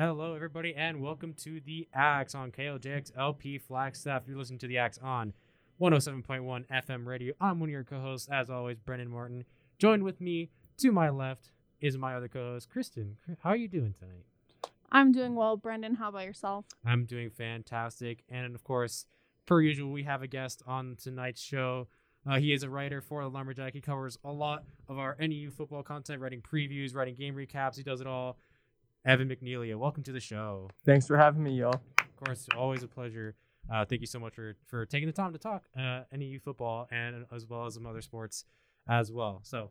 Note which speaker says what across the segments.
Speaker 1: Hello, everybody, and welcome to the Axe on KLJX LP Flagstaff. You're listening to the Axe on 107.1 FM radio. I'm one of your co-hosts, as always, Brendan Martin. Joined with me to my left is my other co-host, Kristen. How are you doing tonight?
Speaker 2: I'm doing well, Brendan. How about yourself?
Speaker 1: I'm doing fantastic, and of course, per usual, we have a guest on tonight's show. Uh, he is a writer for the Lumberjack. He covers a lot of our NAU football content, writing previews, writing game recaps. He does it all. Evan McNelia, welcome to the show.
Speaker 3: Thanks for having me, y'all.
Speaker 1: Of course, always a pleasure. Uh, thank you so much for for taking the time to talk uh, NAU football and as well as some other sports as well. So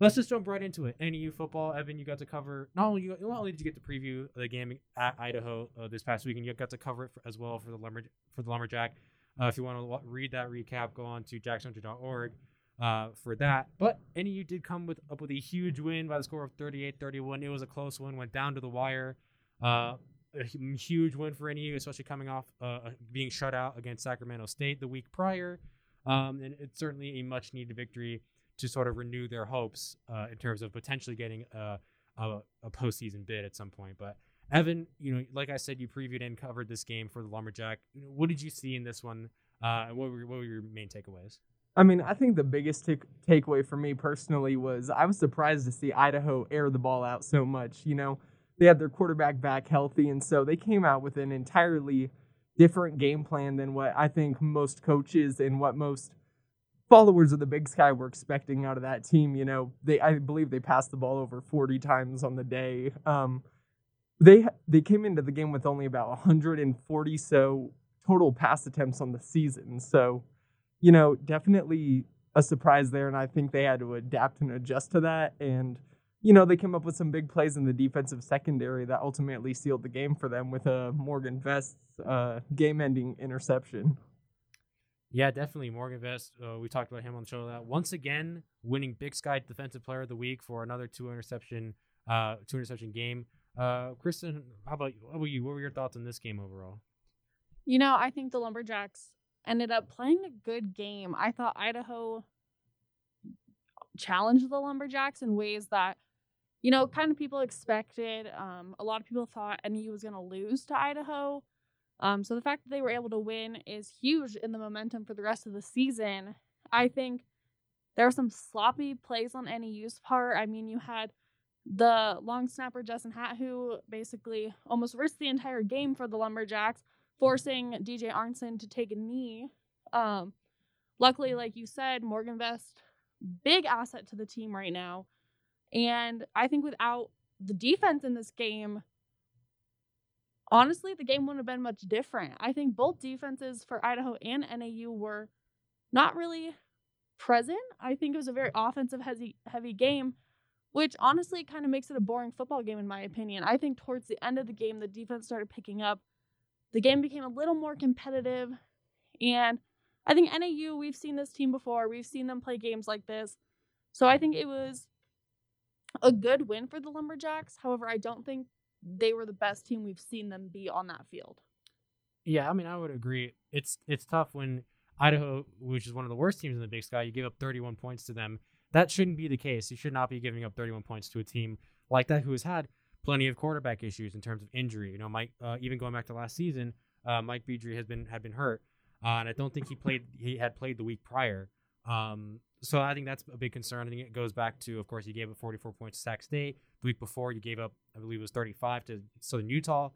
Speaker 1: let's just jump right into it. NAU football, Evan, you got to cover not only you not only did you get to preview the game at Idaho uh, this past weekend, you got to cover it for, as well for the lumber for the lumberjack. Uh, if you want to read that recap, go on to jackcentral.org uh, for that. But NAU did come with up with a huge win by the score of 38-31. It was a close one, went down to the wire. Uh, a huge win for NAU, especially coming off uh, being shut out against Sacramento State the week prior. Um, and it's certainly a much needed victory to sort of renew their hopes uh, in terms of potentially getting a, a, a postseason bid at some point. But Evan, you know, like I said, you previewed and covered this game for the Lumberjack. What did you see in this one? Uh, what were what were your main takeaways?
Speaker 3: I mean, I think the biggest take- takeaway for me personally was I was surprised to see Idaho air the ball out so much. You know, they had their quarterback back healthy, and so they came out with an entirely different game plan than what I think most coaches and what most followers of the Big Sky were expecting out of that team. You know, they I believe they passed the ball over 40 times on the day. Um, they they came into the game with only about 140 so total pass attempts on the season. So you know, definitely a surprise there. And I think they had to adapt and adjust to that. And, you know, they came up with some big plays in the defensive secondary that ultimately sealed the game for them with a Morgan Vest uh, game ending interception.
Speaker 1: Yeah, definitely. Morgan Vest, uh, we talked about him on the show. That once again winning Big Sky Defensive Player of the Week for another two interception, uh, two interception game. Uh, Kristen, how about how about you? What were your thoughts on this game overall?
Speaker 2: You know, I think the Lumberjacks ended up playing a good game. I thought Idaho challenged the Lumberjacks in ways that, you know, kind of people expected. Um, a lot of people thought NU was going to lose to Idaho. Um, so the fact that they were able to win is huge in the momentum for the rest of the season. I think there were some sloppy plays on NAU's part. I mean, you had the long snapper Justin Hat, who basically almost risked the entire game for the Lumberjacks forcing DJ Arnson to take a knee. Um, luckily, like you said, Morgan Vest, big asset to the team right now. And I think without the defense in this game, honestly, the game wouldn't have been much different. I think both defenses for Idaho and NAU were not really present. I think it was a very offensive heavy heavy game, which honestly kind of makes it a boring football game in my opinion. I think towards the end of the game the defense started picking up the game became a little more competitive. And I think NAU, we've seen this team before. We've seen them play games like this. So I think it was a good win for the Lumberjacks. However, I don't think they were the best team we've seen them be on that field.
Speaker 1: Yeah, I mean, I would agree. It's it's tough when Idaho, which is one of the worst teams in the Big Sky, you give up 31 points to them. That shouldn't be the case. You should not be giving up 31 points to a team like that who has had plenty of quarterback issues in terms of injury. You know, Mike, uh, even going back to last season, uh, Mike Beaudry has been had been hurt, uh, and I don't think he played. He had played the week prior. Um, so I think that's a big concern. I think it goes back to, of course, you gave up 44 points to Sac State the week before. You gave up, I believe, it was 35 to Southern Utah.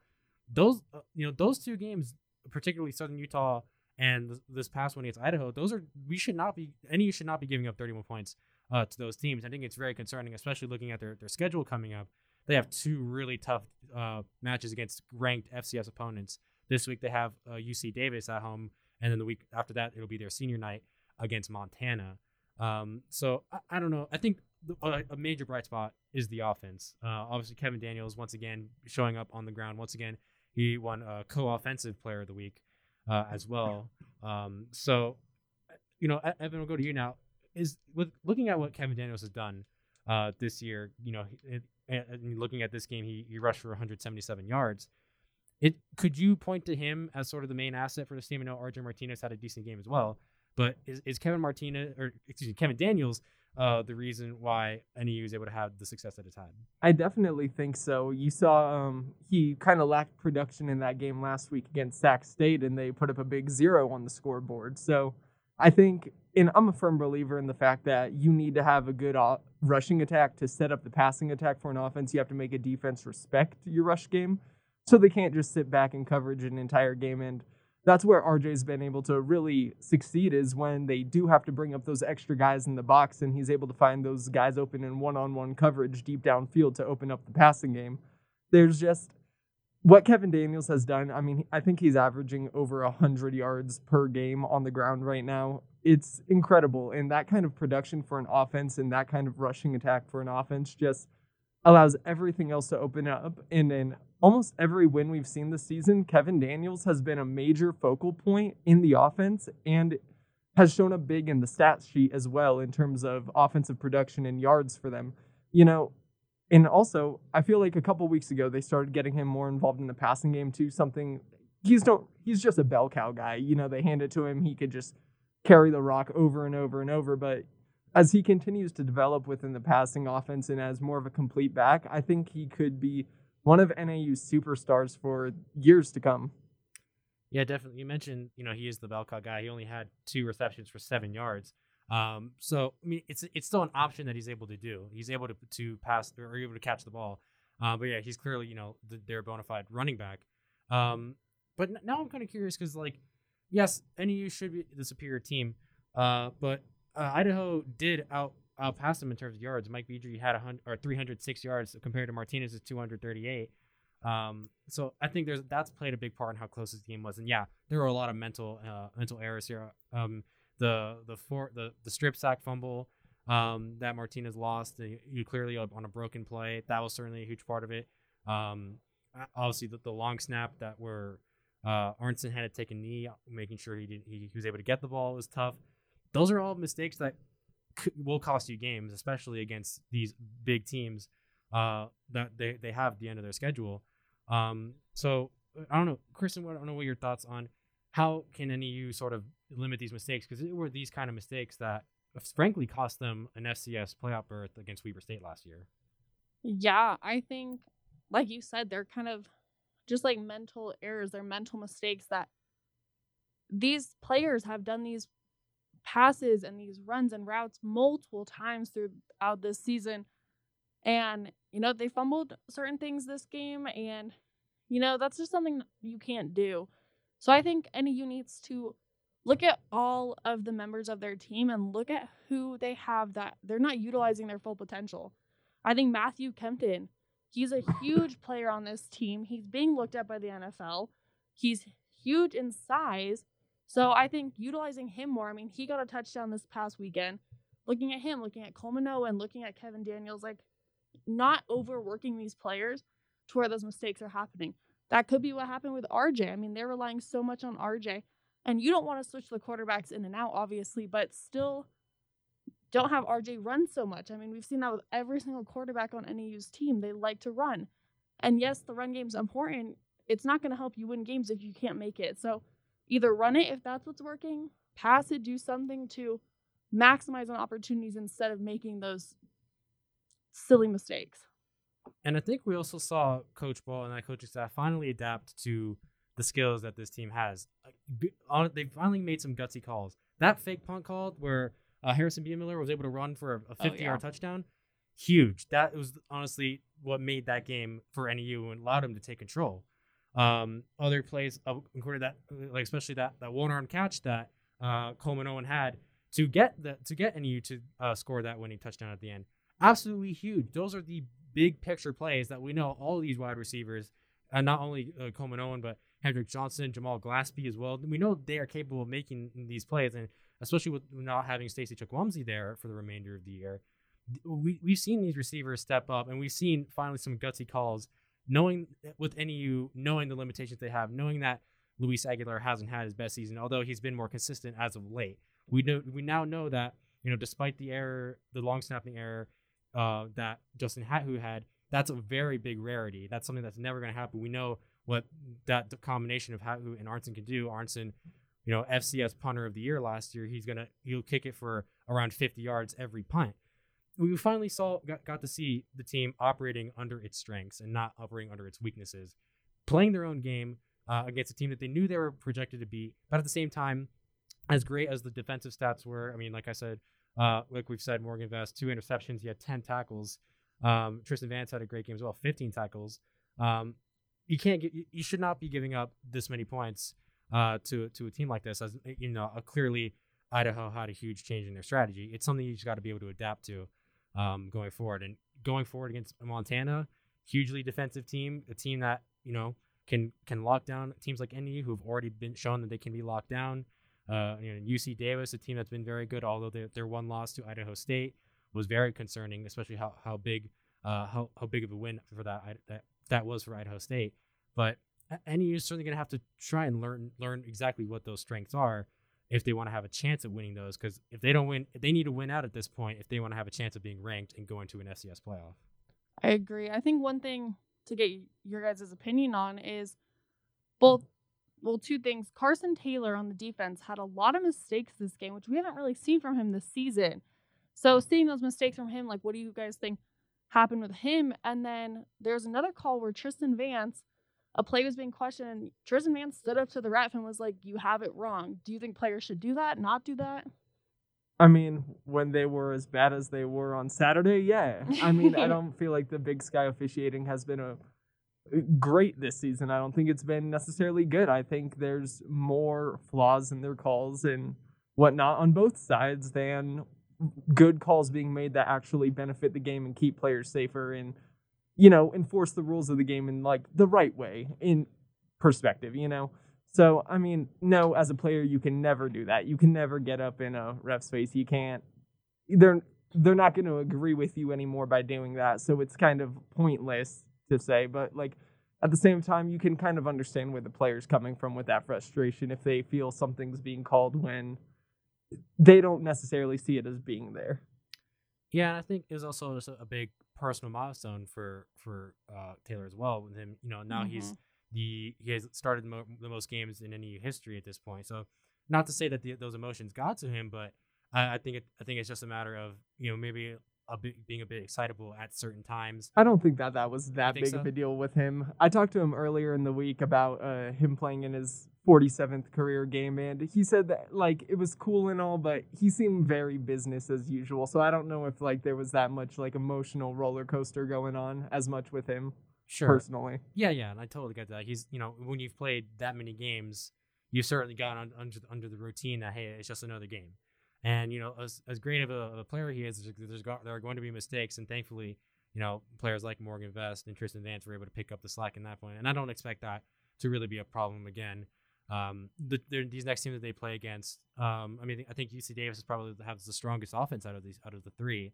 Speaker 1: Those, uh, you know, those two games, particularly Southern Utah and this past one against Idaho, those are we should not be any should not be giving up 31 points uh, to those teams. I think it's very concerning, especially looking at their their schedule coming up they have two really tough uh, matches against ranked FCS opponents. This week they have uh, UC Davis at home, and then the week after that it'll be their senior night against Montana. Um, so I, I, don't know. I think the, uh, a major bright spot is the offense. Uh, obviously, Kevin Daniels once again showing up on the ground. Once again, he won a co-offensive player of the week uh, as well. Um, so, you know, Evan, we'll go to you now. Is with looking at what Kevin Daniels has done uh, this year, you know, it, looking at this game, he, he rushed for 177 yards. It could you point to him as sort of the main asset for the team? I know RJ Martinez had a decent game as well, but is, is Kevin Martinez or excuse me Kevin Daniels uh, the reason why NAU is able to have the success that it's had.
Speaker 3: I definitely think so. You saw um, he kind of lacked production in that game last week against Sac State, and they put up a big zero on the scoreboard. So I think, and I'm a firm believer in the fact that you need to have a good o- rushing attack to set up the passing attack for an offense. You have to make a defense respect your rush game, so they can't just sit back in coverage an entire game and that's where RJ's been able to really succeed is when they do have to bring up those extra guys in the box and he's able to find those guys open in one-on-one coverage deep downfield to open up the passing game. There's just what Kevin Daniels has done. I mean, I think he's averaging over 100 yards per game on the ground right now. It's incredible and that kind of production for an offense and that kind of rushing attack for an offense just allows everything else to open up and in almost every win we've seen this season, Kevin Daniels has been a major focal point in the offense and has shown up big in the stats sheet as well in terms of offensive production and yards for them. You know, and also I feel like a couple weeks ago they started getting him more involved in the passing game too. Something he's don't he's just a bell cow guy. You know, they hand it to him, he could just carry the rock over and over and over. But as he continues to develop within the passing offense and as more of a complete back, I think he could be one of NAU's superstars for years to come.
Speaker 1: Yeah, definitely. You mentioned, you know, he is the bell cow guy. He only had two receptions for seven yards. Um, so I mean, it's it's still an option that he's able to do. He's able to to pass or able to catch the ball. Uh, but yeah, he's clearly you know the, their bona fide running back. Um, but now I'm kind of curious because like, yes, NAU should be the superior team. Uh, but uh, Idaho did out outpassed him in terms of yards. Mike Beaudry had a hundred or 306 yards compared to Martinez's 238. Um, so I think there's that's played a big part in how close this game was. And yeah, there were a lot of mental uh, mental errors here. Um, the the four the the strip sack fumble um, that Martinez lost, the, you clearly on a broken play. That was certainly a huge part of it. Um, obviously the, the long snap that were uh, Arnson had to take a knee, making sure he did he, he was able to get the ball was tough. Those are all mistakes that will cost you games, especially against these big teams uh, that they, they have at the end of their schedule. Um, so I don't know, Kristen. I don't know what your thoughts on how can any of you sort of limit these mistakes because it were these kind of mistakes that uh, frankly cost them an FCS playoff berth against Weber State last year.
Speaker 2: Yeah, I think, like you said, they're kind of just like mental errors, they're mental mistakes that these players have done these passes and these runs and routes multiple times throughout this season. And, you know, they fumbled certain things this game. And, you know, that's just something you can't do. So I think NAU needs to look at all of the members of their team and look at who they have that they're not utilizing their full potential. I think Matthew Kempton, he's a huge player on this team. He's being looked at by the NFL. He's huge in size, so I think utilizing him more. I mean, he got a touchdown this past weekend. Looking at him, looking at Coleman and looking at Kevin Daniels, like not overworking these players to where those mistakes are happening. That could be what happened with RJ. I mean, they're relying so much on RJ. And you don't want to switch the quarterbacks in and out, obviously, but still don't have RJ run so much. I mean, we've seen that with every single quarterback on NAU's team. They like to run. And yes, the run game's important. It's not going to help you win games if you can't make it. So Either run it if that's what's working, pass it, do something to maximize on opportunities instead of making those silly mistakes.
Speaker 1: And I think we also saw Coach Ball and that coaching staff finally adapt to the skills that this team has. They finally made some gutsy calls. That fake punt call where uh, Harrison Miller was able to run for a 50 yard touchdown, huge. That was honestly what made that game for NAU and allowed him to take control. Um, other plays, uh, that, like especially that that one arm catch that uh, Coleman Owen had to get the to get NU to uh, score that winning touchdown at the end. Absolutely huge. Those are the big picture plays that we know all these wide receivers, and not only uh, Coleman Owen, but Hendrick Johnson, Jamal Glaspie as well. We know they are capable of making these plays, and especially with not having Stacy Chukwumezie there for the remainder of the year. We, we've seen these receivers step up, and we've seen finally some gutsy calls knowing with NAU, knowing the limitations they have, knowing that Luis Aguilar hasn't had his best season, although he's been more consistent as of late. We know we now know that you know despite the error, the long snapping error uh, that Justin Hatu had, that's a very big rarity. That's something that's never going to happen. We know what that combination of Hatu and Arnson can do. Arnson, you know, FCS punter of the year last year. He's gonna he'll kick it for around 50 yards every punt. we finally saw got, got to see the team operating under its strengths and not operating under its weaknesses, playing their own game uh, against a team that they knew they were projected to beat, but at the same time, as great as the defensive stats were, I mean, like I said, uh, like we've said, Morgan Vest two interceptions, he had ten tackles. Um, Tristan Vance had a great game as well, 15 tackles. Um, you can't get, you should not be giving up this many points uh, to to a team like this. As you know, clearly Idaho had a huge change in their strategy. It's something you just got to be able to adapt to um, going forward. And going forward against Montana, hugely defensive team, a team that you know can can lock down teams like NU who've already been shown that they can be locked down. Uh, you know, UC Davis, a team that's been very good, although their, their one loss to Idaho State was very concerning, especially how how big uh, how how big of a win for that that that was for Idaho State. But NU is certainly going to have to try and learn learn exactly what those strengths are if they want to have a chance at winning those. Because if they don't win, they need to win out at this point if they want to have a chance of being ranked and going to an FCS playoff.
Speaker 2: I agree. I think one thing to get your guys' opinion on is both well, two things. Carson Taylor on the defense had a lot of mistakes this game, which we haven't really seen from him this season. So seeing those mistakes from him, like what do you guys think happened with him? And then there's another call where Tristan Vance, a play was being questioned, and Tristan Vance stood up to the ref and was like, You have it wrong. Do you think players should do that, not do that?
Speaker 3: I mean, when they were as bad as they were on Saturday, yeah. I mean, I don't feel like the Big Sky officiating has been a great this season. I don't think it's been necessarily good. I think there's more flaws in their calls and whatnot on both sides than good calls being made that actually benefit the game and keep players safer and you know enforce the rules of the game in like the right way in perspective you know so i mean no as a player you can never do that you can never get up in a ref's face you can't they're they're not going to agree with you anymore by doing that so it's kind of pointless to say, but like at the same time, you can kind of understand where the player's coming from with that frustration if they feel something's being called when they don't necessarily see it as being there.
Speaker 1: Yeah, and I think it was also just a, big personal milestone for for uh, Taylor as well. With him, you know, now mm-hmm. he's the he has started the, mo- the, most games in any history at this point. So, not to say that the, those emotions got to him, but I, I think it, I think it's just a matter of you know maybe a bit, being a bit excitable at certain times.
Speaker 3: I don't think that that was that big
Speaker 1: so?
Speaker 3: of a deal with him. I talked to him earlier in the week about uh, him playing in his 47th career game, and he said that like it was cool and all, but he seemed very business as usual. So I don't know if like there was that much like emotional roller coaster going on as much with him. Sure. Personally.
Speaker 1: Yeah, yeah, and I totally get that. He's you know when you've played that many games, you certainly got on, under under the routine that hey, it's just another game. And you know, as as great of a, of a player he is, there are going to be mistakes, and thankfully, you know, players like Morgan Vest and Tristan Vance were able to pick up the slack in that point. And I don't expect that to really be a problem again. Um, the, these next teams that they play against, um, I mean, I think UC Davis is probably has the strongest offense out of these out of the three.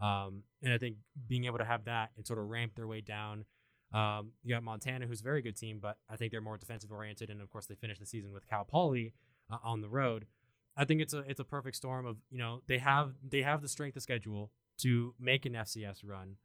Speaker 1: Um, and I think being able to have that and sort of ramp their way down. Um, you got Montana, who's a very good team, but I think they're more defensive oriented, and of course they finished the season with Cal Poly uh, on the road. I think it's a it's a perfect storm of you know they have they have the strength of schedule to make an FCS run,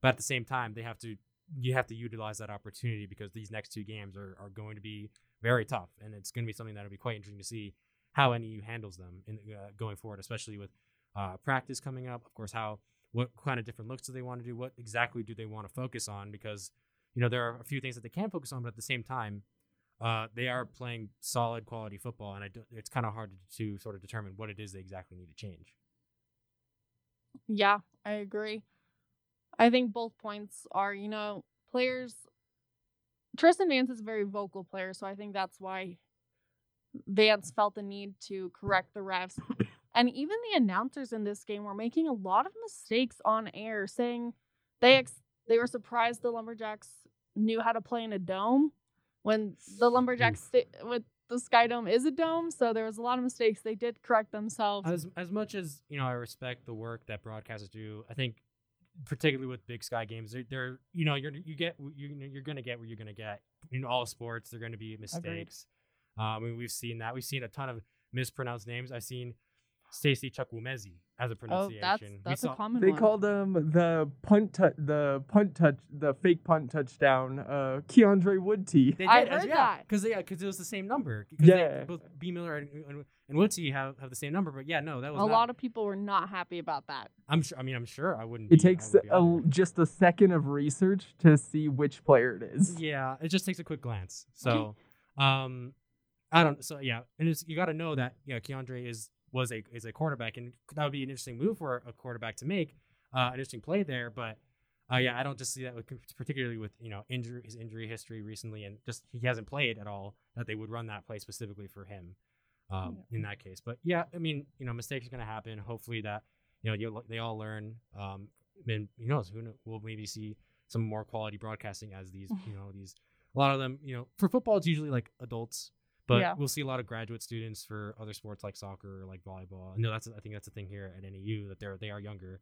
Speaker 1: but at the same time they have to you have to utilize that opportunity because these next two games are, are going to be very tough and it's going to be something that'll be quite interesting to see how NU handles them in uh, going forward, especially with uh, practice coming up. Of course, how what kind of different looks do they want to do? What exactly do they want to focus on? Because you know there are a few things that they can focus on, but at the same time, uh, they are playing solid quality football, and it's kind of hard to, to sort of determine what it is they exactly need to change.
Speaker 2: Yeah, I agree. I think both points are, you know, players. Tristan Vance is a very vocal player, so I think that's why Vance felt the need to correct the refs. And even the announcers in this game were making a lot of mistakes on air, saying they ex- they were surprised the Lumberjacks knew how to play in a dome when the lumberjacks st- with the sky dome is a dome so there was a lot of mistakes. They did correct themselves.
Speaker 1: As as much as you know i respect the work that broadcasters do i think particularly with big sky games they're, they're you know you're you get you, you're gonna get what you're gonna get. In all sports they're gonna be mistakes. Um, I mean, we've seen that. We've seen a ton of mispronounced names. I've seen Stacey Chukwumezie as a pronunciation.
Speaker 2: Oh,
Speaker 1: pronunciation.
Speaker 2: that's
Speaker 1: We
Speaker 2: that's
Speaker 1: saw-
Speaker 2: a common
Speaker 3: They
Speaker 2: one.
Speaker 3: called him the punt, tou- the punt touch, the fake punt touchdown, uh, Keondre Wudtee.
Speaker 1: They
Speaker 2: I
Speaker 1: did, as-
Speaker 2: heard
Speaker 1: yeah,
Speaker 2: that.
Speaker 1: because yeah, because it was the same number. 'Cause
Speaker 3: Yeah.
Speaker 1: they, both B Miller and, and, and Woodsy have, have the same number, but yeah, no, that
Speaker 2: a
Speaker 1: was not,
Speaker 2: lot of people were not happy about that.
Speaker 1: I'm sure. I mean, I'm sure I wouldn't.
Speaker 3: It
Speaker 1: be-
Speaker 3: takes
Speaker 1: would be
Speaker 3: a, just a second of research to see which player it is.
Speaker 1: Yeah, it just takes a quick glance. So, um, I don't. So yeah, and it's, you got to know that yeah, Keandre is was a is a quarterback, and that would be an interesting move for a quarterback to make. Uh, an interesting play there, but uh, yeah, I don't just see that with particularly with you know injury his injury history recently, and just he hasn't played at all. That they would run that play specifically for him. Um, in that case, but yeah, I mean, you know, mistakes are gonna happen. Hopefully that you know you, they all learn. Um, and who knows? Who kno- we'll maybe see some more quality broadcasting as these you know these a lot of them you know for football it's usually like adults but
Speaker 2: Yeah.
Speaker 1: we'll see a lot of graduate students for other sports like soccer or like volleyball no that's i think that's the thing here at neu that they're they are younger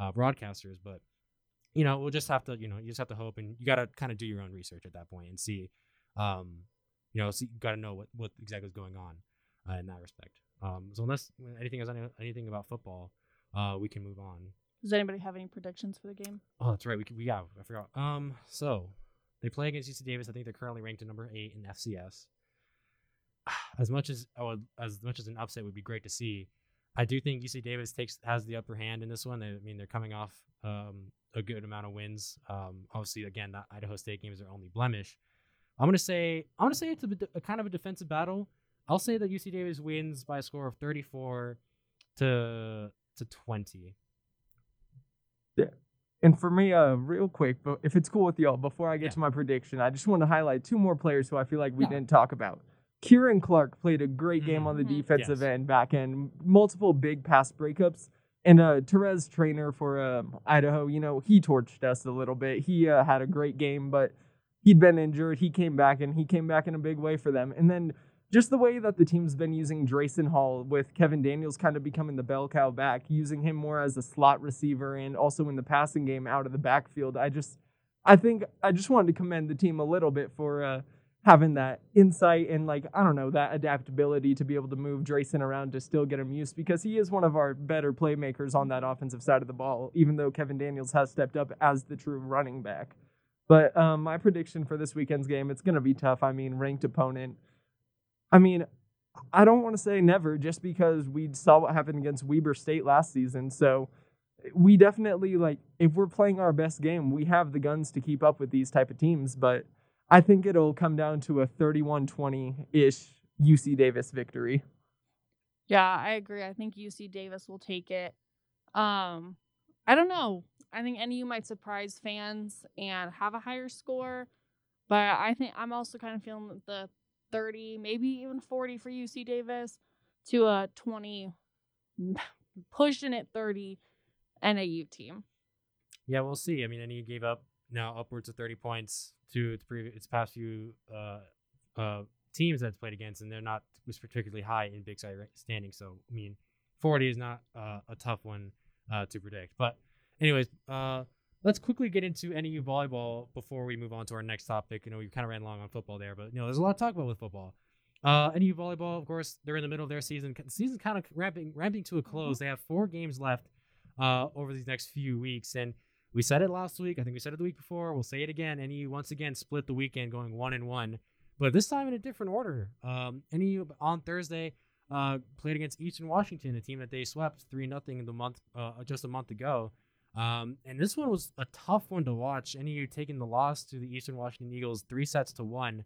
Speaker 1: uh, broadcasters but you know we'll just have to you know you just have to hope and you got to kind of do your own research at that point and see um you know so you got to know what what exactly is going on uh, in that respect um so unless anything is any, anything about football uh we can move on
Speaker 2: Does anybody have any predictions for the game?
Speaker 1: Oh, that's right. We can, we yeah, I forgot. Um, so they play against UC Davis. I think they're currently ranked at number eight in FCS. As much as I would, as much as an upset would be great to see, I do think UC Davis takes has the upper hand in this one. They, I mean, they're coming off um, a good amount of wins. Um, obviously, again, that Idaho State game is their only blemish. I'm gonna say I'm gonna say it's a, a kind of a defensive battle. I'll say that UC Davis wins by a score of 34 to to 20. Yeah.
Speaker 3: And for me, uh, real quick, but if it's cool with y'all, before I get
Speaker 1: Yeah.
Speaker 3: to my prediction, I just want to highlight two more players who I feel like we
Speaker 1: Yeah.
Speaker 3: didn't talk about. Kieran Clark played a great game on the
Speaker 2: Mhm.
Speaker 3: defensive
Speaker 1: Yes.
Speaker 3: end, back end, multiple big pass breakups. And uh, Terez Traynor for um, Idaho, you know, he torched us a little bit. He uh, had a great game, but he'd been injured. He came back, and he came back in a big way for them. And then just the way that the team's been using Draycen Hall with Kevin Daniels kind of becoming the bell cow back, using him more as a slot receiver and also in the passing game out of the backfield. I just, I think I just wanted to commend the team a little bit for uh, having that insight and like I don't know that adaptability to be able to move Draycen around to still get him used because he is one of our better playmakers on that offensive side of the ball. Even though Kevin Daniels has stepped up as the true running back. But um, my prediction for this weekend's game, it's going to be tough. I mean, ranked opponent. I mean, I don't want to say never just because we saw what happened against Weber State last season. So we definitely like if we're playing our best game, we have the guns to keep up with these type of teams, but I think it'll come down to a 31-20-ish UC Davis victory.
Speaker 2: Yeah, I agree. I think UC Davis will take it. Um, I don't know. I think NU might surprise fans and have a higher score, but I think I'm also kind of feeling the 30, maybe even 40 for UC Davis to a 20, pushing it 30 NAU team.
Speaker 1: Yeah, we'll see. I mean, NU gave up now upwards of 30 points to its previous its past few uh, uh, teams that it's played against, and they're not was particularly high in Big Sky standing. So, I mean, 40 is not uh, a tough one uh, to predict. But, anyways, uh, let's quickly get into NAU volleyball before we move on to our next topic. You know, we kind of ran long on football there, but you know, there's a lot to talk about with football. Uh, NAU volleyball, of course, they're in the middle of their season. The season's kind of ramping ramping to a close. They have four games left uh, over these next few weeks, and we said it last week. I think we said it the week before. We'll say it again. NAU once again split the weekend, going one and one, but this time in a different order. Um, NAU on Thursday uh, played against Eastern Washington, a team that they swept three nothing in the month uh, just a month ago. Um, and this one was a tough one to watch. NAU taking the loss to the Eastern Washington Eagles three sets to one.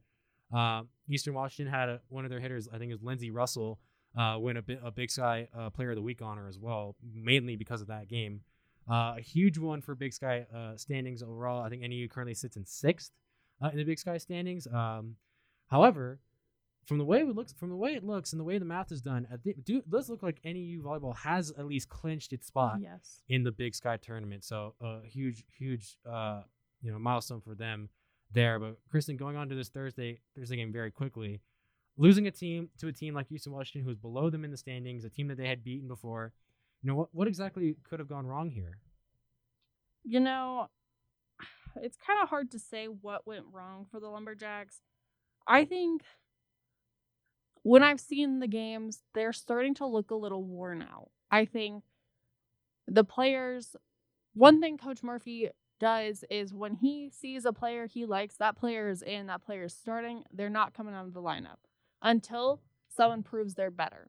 Speaker 1: Uh, Eastern Washington had a, one of their hitters, I think it was Lindsey Russell, uh, win a, bi- a Big Sky uh, Player of the Week honor as well, mainly because of that game. Uh, a huge one for Big Sky uh, standings overall. I think NAU currently sits in sixth uh, in the Big Sky standings. Um, however, from the way it looks, from the way it looks, and the way the math is done, I think, do, does look like NAU volleyball has at least clinched its spot
Speaker 2: Yes.
Speaker 1: in the Big Sky tournament. So a huge, huge, uh, you know, milestone for them there. But Kristen, going on to this Thursday Thursday game very quickly, losing a team to a team like Eastern Washington, who's below them in the standings, a team that they had beaten before. You know what? What exactly could have gone wrong here?
Speaker 2: You know, it's kind of hard to say what went wrong for the Lumberjacks. I think when I've seen the games, they're starting to look a little worn out. I think the players, one thing Coach Murphy does is when he sees a player he likes, that player is in, that player is starting, they're not coming out of the lineup until someone proves they're better.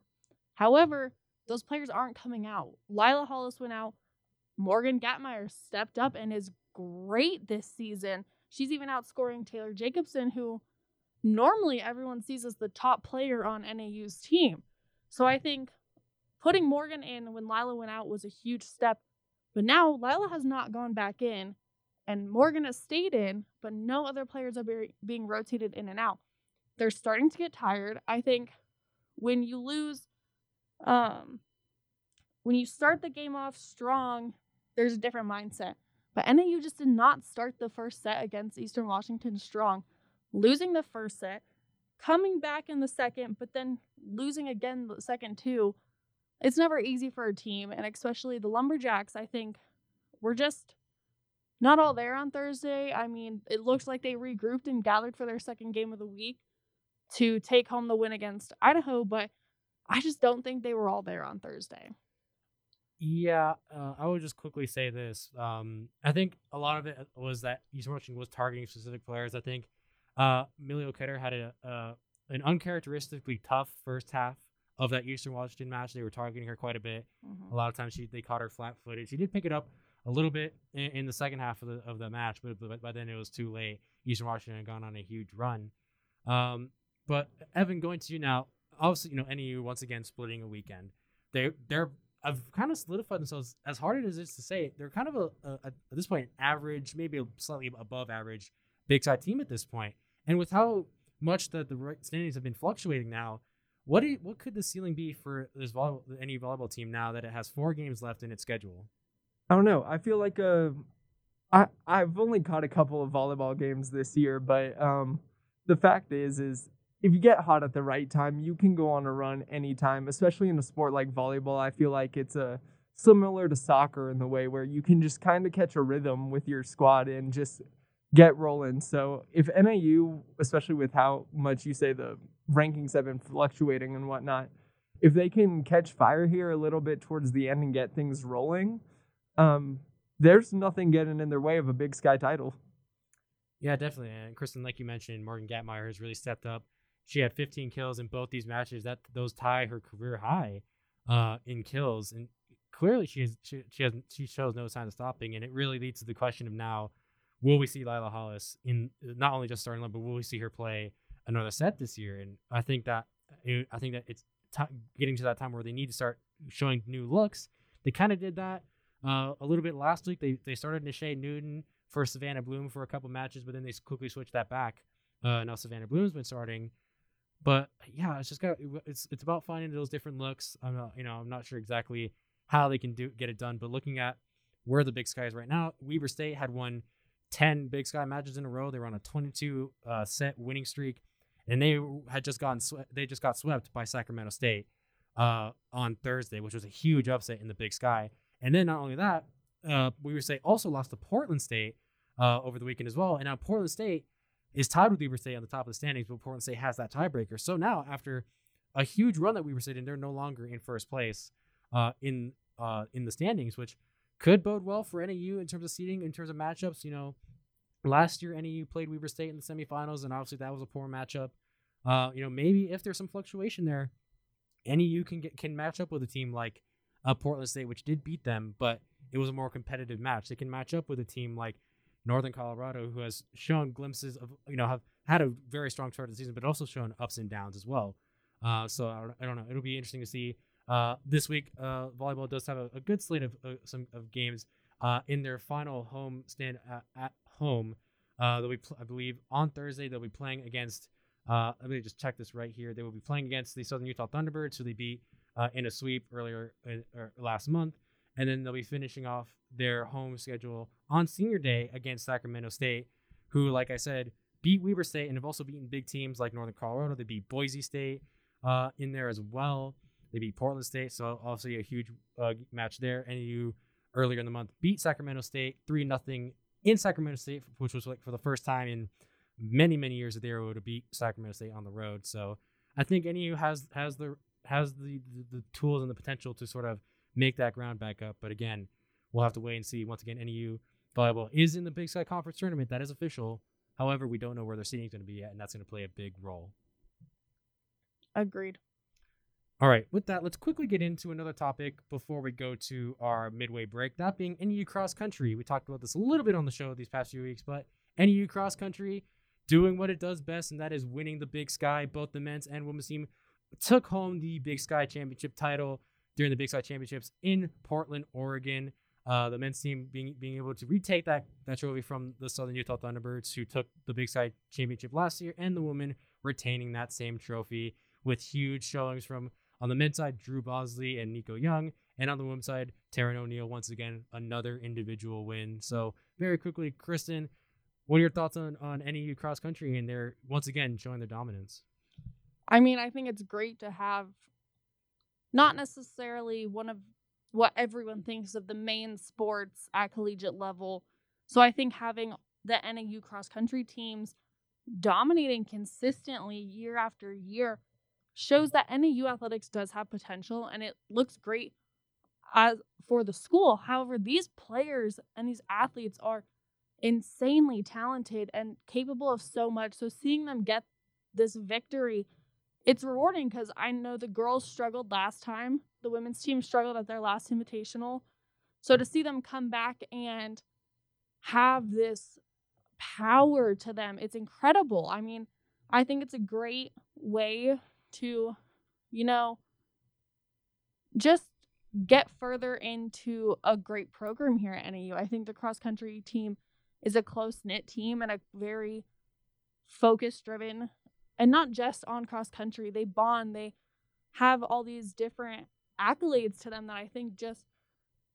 Speaker 2: However, those players aren't coming out. Lila Hollis went out. Morgan Gatmeyer stepped up and is great this season. She's even outscoring Taylor Jacobson, who normally everyone sees as the top player on NAU's team. So I think putting Morgan in when Lila went out was a huge step. But now Lila has not gone back in, and Morgan has stayed in, but no other players are be- being rotated in and out. They're starting to get tired. I think when you lose, um, when you start the game off strong, there's a different mindset. But NAU just did not start the first set against Eastern Washington strong losing the first set, coming back in the second, but then losing again the second too. It's never easy for a team, and especially the Lumberjacks, I think, were just not all there on Thursday. I mean, it looks like they regrouped and gathered for their second game of the week to take home the win against Idaho, but I just don't think they were all there on Thursday.
Speaker 1: Yeah, uh, I would just quickly say this. Um, I think a lot of it was that Eastern Washington was targeting specific players. I think uh, Millie O'Ketter had a uh, an uncharacteristically tough first half of that Eastern Washington match. They were targeting her quite a bit. Mm-hmm. A lot of times she they caught her flat-footed. She did pick it up a little bit in, in, the second half of the of the match, but, but by then it was too late. Eastern Washington had gone on a huge run. Um, but Evan, going to you now. Obviously, you know NAU once again splitting a weekend. They they're have kind of solidified themselves. As hard as it is to say, they're kind of a, a, a at this point an average, maybe slightly above average Big Sky team at this point. And with how much that the standings have been fluctuating now, what you, what could the ceiling be for this volleyball, any volleyball team now that it has four games left in its schedule?
Speaker 3: I don't know. I feel like uh, I I've only caught a couple of volleyball games this year, but um, the fact is is if you get hot at the right time, you can go on a run anytime. Especially in a sport like volleyball, I feel like it's a uh, similar to soccer in the way where you can just kind of catch a rhythm with your squad and just get rolling. So if NAU, especially with how much you say the rankings have been fluctuating and whatnot, if they can catch fire here a little bit towards the end and get things rolling, um, there's nothing getting in their way of a Big Sky title.
Speaker 1: Yeah, definitely. And Kristen, like you mentioned, Morgan Gatmeyer has really stepped up. She had 15 kills in both these matches. That those tie her career high uh, in kills, and clearly she she, she has she shows no sign of stopping. And it really leads to the question of now will we see Lila Hollis in not only just starting line, but will we see her play another set this year? And I think that I think that it's t- getting to that time where they need to start showing new looks. They kind of did that uh, a little bit last week. They they started Nishay Newton for Savannah Bloom for a couple matches, but then they quickly switched that back. Uh, now Savannah Bloom's been starting, but yeah, it's just got it's it's about finding those different looks. I'm not you know I'm not sure exactly how they can do get it done, but looking at where the Big Sky is right now, Weber State had won 10 Big Sky matches in a row. They were on a 22 uh, set winning streak, and they had just gotten swe- they just got swept by Sacramento State uh, on Thursday, which was a huge upset in the Big Sky. And then not only that, uh, Weber State also lost to Portland State uh, over the weekend as well. And now Portland State is tied with Weber State on the top of the standings, but Portland State has that tiebreaker. So now after a huge run that Weber State, and they're no longer in first place uh, in uh, in the standings, which could bode well for NAU in terms of seeding, in terms of matchups. You know, last year NAU played Weber State in the semifinals, and obviously that was a poor matchup. Uh, you know, maybe if there's some fluctuation there, NAU can get can match up with a team like uh, Portland State, which did beat them, but it was a more competitive match. They can match up with a team like Northern Colorado, who has shown glimpses of you know have had a very strong start of the season, but also shown ups and downs as well. Uh, so I don't, I don't know. It'll be interesting to see uh, this week, uh, volleyball does have a, a good slate of uh, some of games uh, in their final home stand at, at home. Uh, they'll be, pl- I believe, on Thursday. They'll be playing against. Uh, let me just check this right here. They will be playing against the Southern Utah Thunderbirds, who they beat in a sweep earlier or last month, and then they'll be finishing off their home schedule on Senior Day against Sacramento State, who, like I said, beat Weber State and have also beaten big teams like Northern Colorado. They beat Boise State in there as well. They beat Portland State, so obviously a huge uh, match there. NAU earlier in the month beat Sacramento State three nothing in Sacramento State, which was like for the first time in many many years that they were able to beat Sacramento State on the road. So I think NAU has has the has the, the, the tools and the potential to sort of make that ground back up. But again, we'll have to wait and see. Once again, NAU volleyball is in the Big Sky Conference tournament. That is official. However, we don't know where their seating is going to be yet, and that's going to play a big role.
Speaker 2: Agreed.
Speaker 1: All right, with that, let's quickly get into another topic before we go to our midway break. That being NAU cross country. We talked about this a little bit on the show these past few weeks, but NAU cross country doing what it does best, and that is winning the Big Sky. Both the men's and women's team took home the Big Sky Championship title during the Big Sky Championships in Portland, Oregon. Uh, the men's team being being able to retake that, that trophy from the Southern Utah Thunderbirds, who took the Big Sky Championship last year, and the women retaining that same trophy with huge showings from on the men's side, Drew Bosley and Nico Young, and on the women's side, Taryn O'Neill once again another individual win. So very quickly, Kristen, what are your thoughts on on NAU cross country and they're once again showing their dominance?
Speaker 2: I mean, I think it's great to have not necessarily one of what everyone thinks of the main sports at collegiate level. So I think having the NAU cross country teams dominating consistently year after year shows that NAU athletics does have potential and it looks great as for the school. However, these players and these athletes are insanely talented and capable of so much. So seeing them get this victory, it's rewarding because I know the girls struggled last time. The women's team struggled at their last invitational. So to see them come back and have this power to them, it's incredible. I mean, I think it's a great way to, you know, just get further into a great program here at NAU. I think the cross country team is a close knit team and a very focus driven and not just on cross country. They bond, they have all these different accolades to them that I think just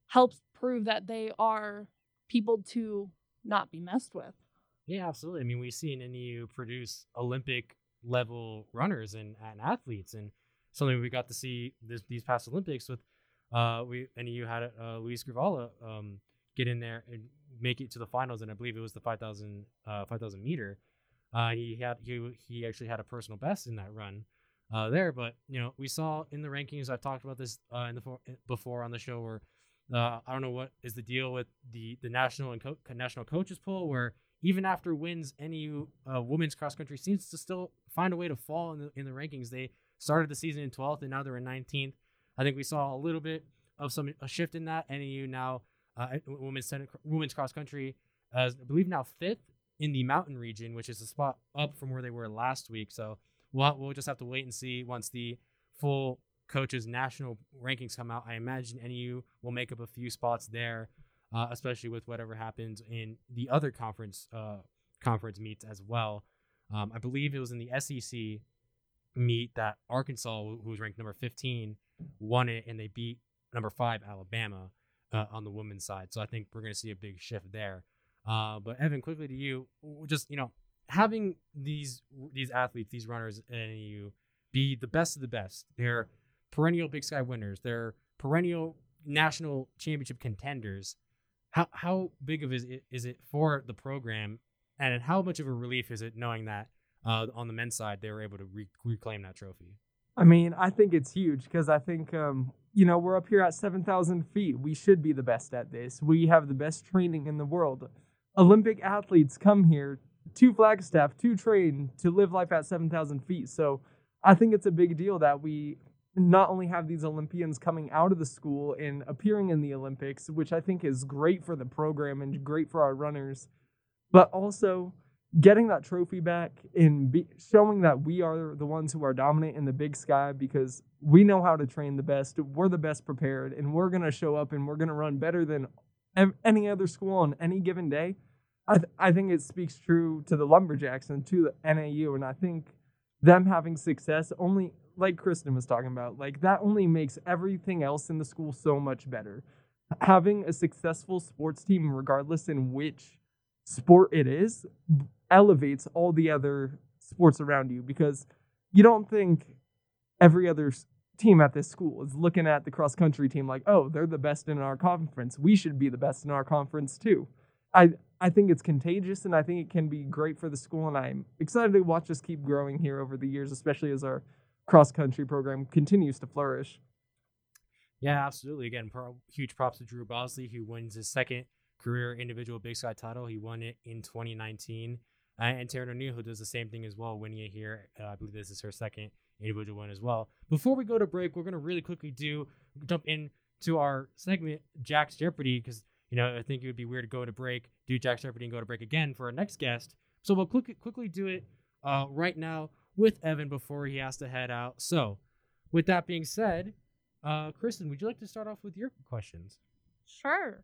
Speaker 2: helps prove that they are people to not be messed with.
Speaker 1: Yeah, absolutely. I mean, we've seen NAU produce Olympic level runners and, and athletes, and something we got to see this, these past Olympics with uh, we NAU had uh, Luis Grijalva um, get in there and make it to the finals, and I believe it was the 5,000 uh, 5,000 meter. Uh, he had he he actually had a personal best in that run uh, there, but you know we saw in the rankings. I've talked about this uh, in the before on the show where uh, I don't know what is the deal with the the national and co- national coaches poll where even after wins, any uh, women's cross country seems to still find a way to fall in the in the rankings. They started the season in 12th and now they're in 19th. I think we saw a little bit of some a shift in that. NAU now uh, women's women's cross country I believe now fifth in the mountain region, which is a spot up from where they were last week. So we'll we'll just have to wait and see once the full coaches national rankings come out. I imagine NAU will make up a few spots there, uh, especially with whatever happens in the other conference uh, conference meets as well. Um, I believe it was in the SEC meet that Arkansas, who was ranked number 15, won it, and they beat number five Alabama uh, on the women's side. So I think we're going to see a big shift there. Uh, but Evan, quickly to you, just you know, having these these athletes, these runners, and you be the best of the best. They're perennial Big Sky winners. They're perennial national championship contenders. How how big of is it is it for the program, and how much of a relief is it knowing that uh, on the men's side they were able to re- reclaim that trophy?
Speaker 3: I mean, I think it's huge because I think, um, you know, we're up here at 7,000 feet. We should be the best at this. We have the best training in the world. Olympic athletes come here to Flagstaff to train to live life at 7,000 feet. So I think it's a big deal that we not only have these Olympians coming out of the school and appearing in the Olympics, which I think is great for the program and great for our runners, but also getting that trophy back and be, showing that we are the ones who are dominant in the big sky because we know how to train the best. We're the best prepared, and we're going to show up and we're going to run better than any other school on any given day. I, th- I think it speaks true to the Lumberjacks and to the NAU, and I think them having success only, like Kristen was talking about, like that only makes everything else in the school so much better. Having a successful sports team, regardless in which sport it is, elevates all the other sports around you because you don't think every other team at this school is looking at the cross country team like, oh, they're the best in our conference. We should be the best in our conference too. I I think it's contagious and I think it can be great for the school and I'm excited to watch us keep growing here over the years, especially as our cross country program continues to flourish.
Speaker 1: Yeah, absolutely. Again, pro- huge props to Drew Bosley, who wins his second career individual Big Sky title. He won it in 2019. Uh, and Taryn O'Neill, who does the same thing as well, winning it here. Uh, I believe this is her second individual win as well. Before we go to break, we're going to really quickly do jump into our segment, Jack's Jeopardy, because you know I think it would be weird to go to break, do Jack's Jeopardy, and go to break again for our next guest. So we'll quickly quickly do it uh, right now with Evan before he has to head out. So, with that being said, uh, Kristen, would you like to start off with your questions?
Speaker 2: Sure.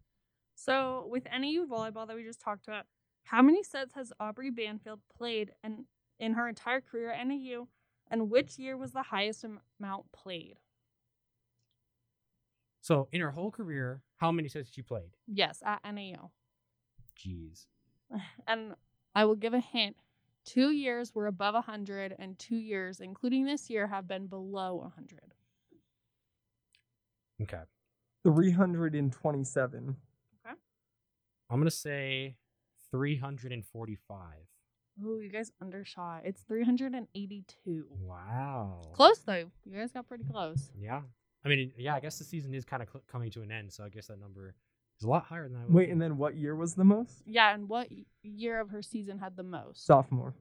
Speaker 2: So, with NAU volleyball that we just talked about, how many sets has Aubrey Banfield played in, in her entire career at NAU, and which year was the highest amount played?
Speaker 1: So, in her whole career, how many sets did she played?
Speaker 2: Yes, at NAU.
Speaker 1: Jeez.
Speaker 2: And I will give a hint. Two years were above 100, and two years, including this year, have been below 100.
Speaker 1: Okay.
Speaker 3: 327. Okay.
Speaker 1: I'm going to say 345.
Speaker 2: Oh, you guys undershot. It's 382.
Speaker 1: Wow.
Speaker 2: Close, though. You guys got pretty close.
Speaker 1: Yeah. I mean, yeah, I guess the season is kind of cl- coming to an end, so I guess that number is a lot higher than I would
Speaker 3: Wait,
Speaker 1: think.
Speaker 3: and then what year was the most?
Speaker 2: Yeah, and what year of her season had the most?
Speaker 3: Sophomore.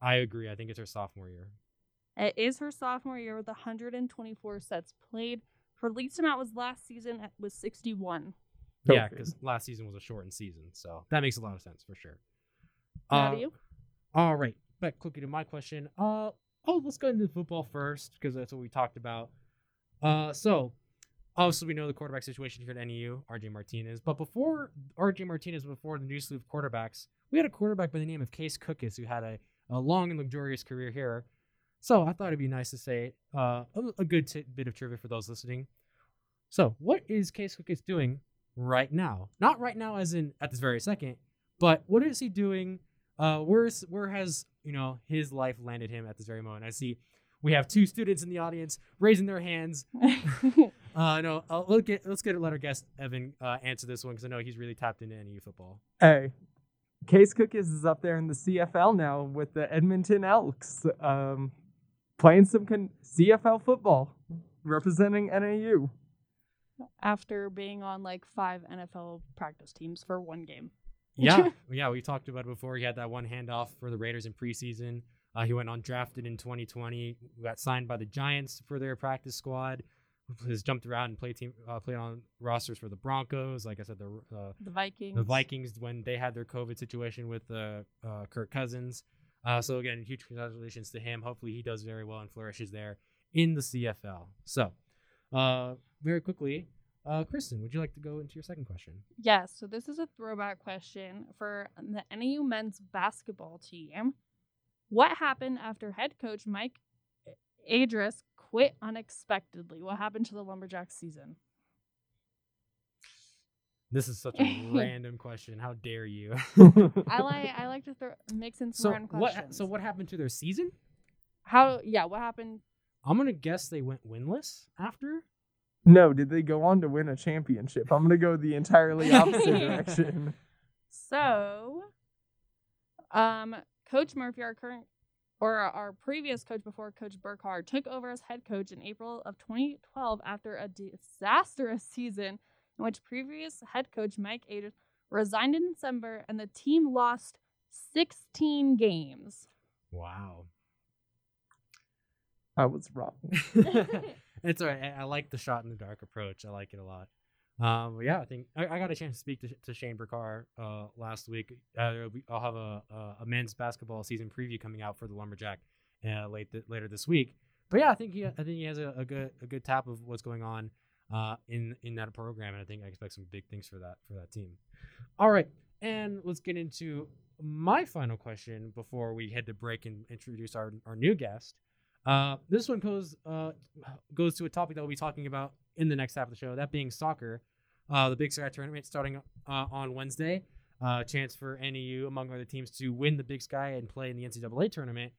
Speaker 1: I agree. I think it's her sophomore year.
Speaker 2: It is her sophomore year with 124 sets played. Her least amount was last season at was 61.
Speaker 1: Yeah, because last season was a shortened season, so that makes a lot of sense for sure.
Speaker 2: Now
Speaker 1: Uh,
Speaker 2: do you?
Speaker 1: All right, back quickly to my question. Uh oh, let's go into football first because that's what we talked about. Uh, so obviously we know the quarterback situation here at NAU, RJ Martinez. But before RJ Martinez, before the new slew of quarterbacks, we had a quarterback by the name of Case Cookus who had a, a long and luxurious career here. So I thought it'd be nice to say uh, a, a good t- bit of trivia for those listening. So what is Case Cookus doing right now? Not right now, as in at this very second, but what is he doing? Uh, where's where has you know his life landed him at this very moment? I see we have two students in the audience raising their hands. Uh, no, uh, let's get let's get let our guest Evan uh, answer this one because I know he's really tapped into NAU football.
Speaker 3: Hey, Case Cookus is up there in the CFL now with the Edmonton Elks, um, playing some con- CFL football, representing NAU.
Speaker 2: After being on like five NFL practice teams for one game.
Speaker 1: Yeah, yeah, we talked about it before. He had that one handoff for the Raiders in preseason. Uh, he went undrafted in 2020. Got signed by the Giants for their practice squad. Has jumped around and played team uh, played on rosters for the Broncos. Like I said, the uh,
Speaker 2: The Vikings.
Speaker 1: the Vikings when they had their COVID situation with uh, uh, Kirk Cousins. Uh, so again, huge congratulations to him. Hopefully, he does very well and flourishes there in the CFL. So, uh, very quickly, uh, Kristen, would you like to go into your second question?
Speaker 2: Yes, so this is a throwback question for the NAU men's basketball team. What happened after head coach Mike Adras quit unexpectedly? What happened to the Lumberjacks season?
Speaker 1: This is such a random question. How dare you?
Speaker 2: I like I like to throw mix in some
Speaker 1: so
Speaker 2: random
Speaker 1: what?
Speaker 2: questions.
Speaker 1: So what happened to their season?
Speaker 2: How yeah, what happened?
Speaker 1: I'm gonna guess they went winless after.
Speaker 3: No, did they go on to win a championship? I'm gonna go the entirely opposite direction.
Speaker 2: So um Coach Murphy, our current or our previous coach before Coach Burkhardt, took over as head coach in April of 2012 after a disastrous season in which previous head coach Mike Adras resigned in December and the team lost 16 games.
Speaker 1: Wow.
Speaker 3: I was wrong.
Speaker 1: it's all right. I, I like the shot in the dark approach. I like it a lot. Um, yeah, I think I, I got a chance to speak to, to Shane Burcar uh, last week. Uh, I'll have a, a a men's basketball season preview coming out for the Lumberjack uh, late th- later this week. But yeah, I think he I think he has a, a good a good tap of what's going on uh, in in that program, and I think I expect some big things for that for that team. All right, and let's get into my final question before we head to break and introduce our our new guest. Uh, this one goes uh, goes to a topic that we'll be talking about in the next half of the show. That being soccer, uh, the Big Sky tournament starting uh, on Wednesday. Uh, chance for NAU among other teams to win the Big Sky and play in the NCAA tournament.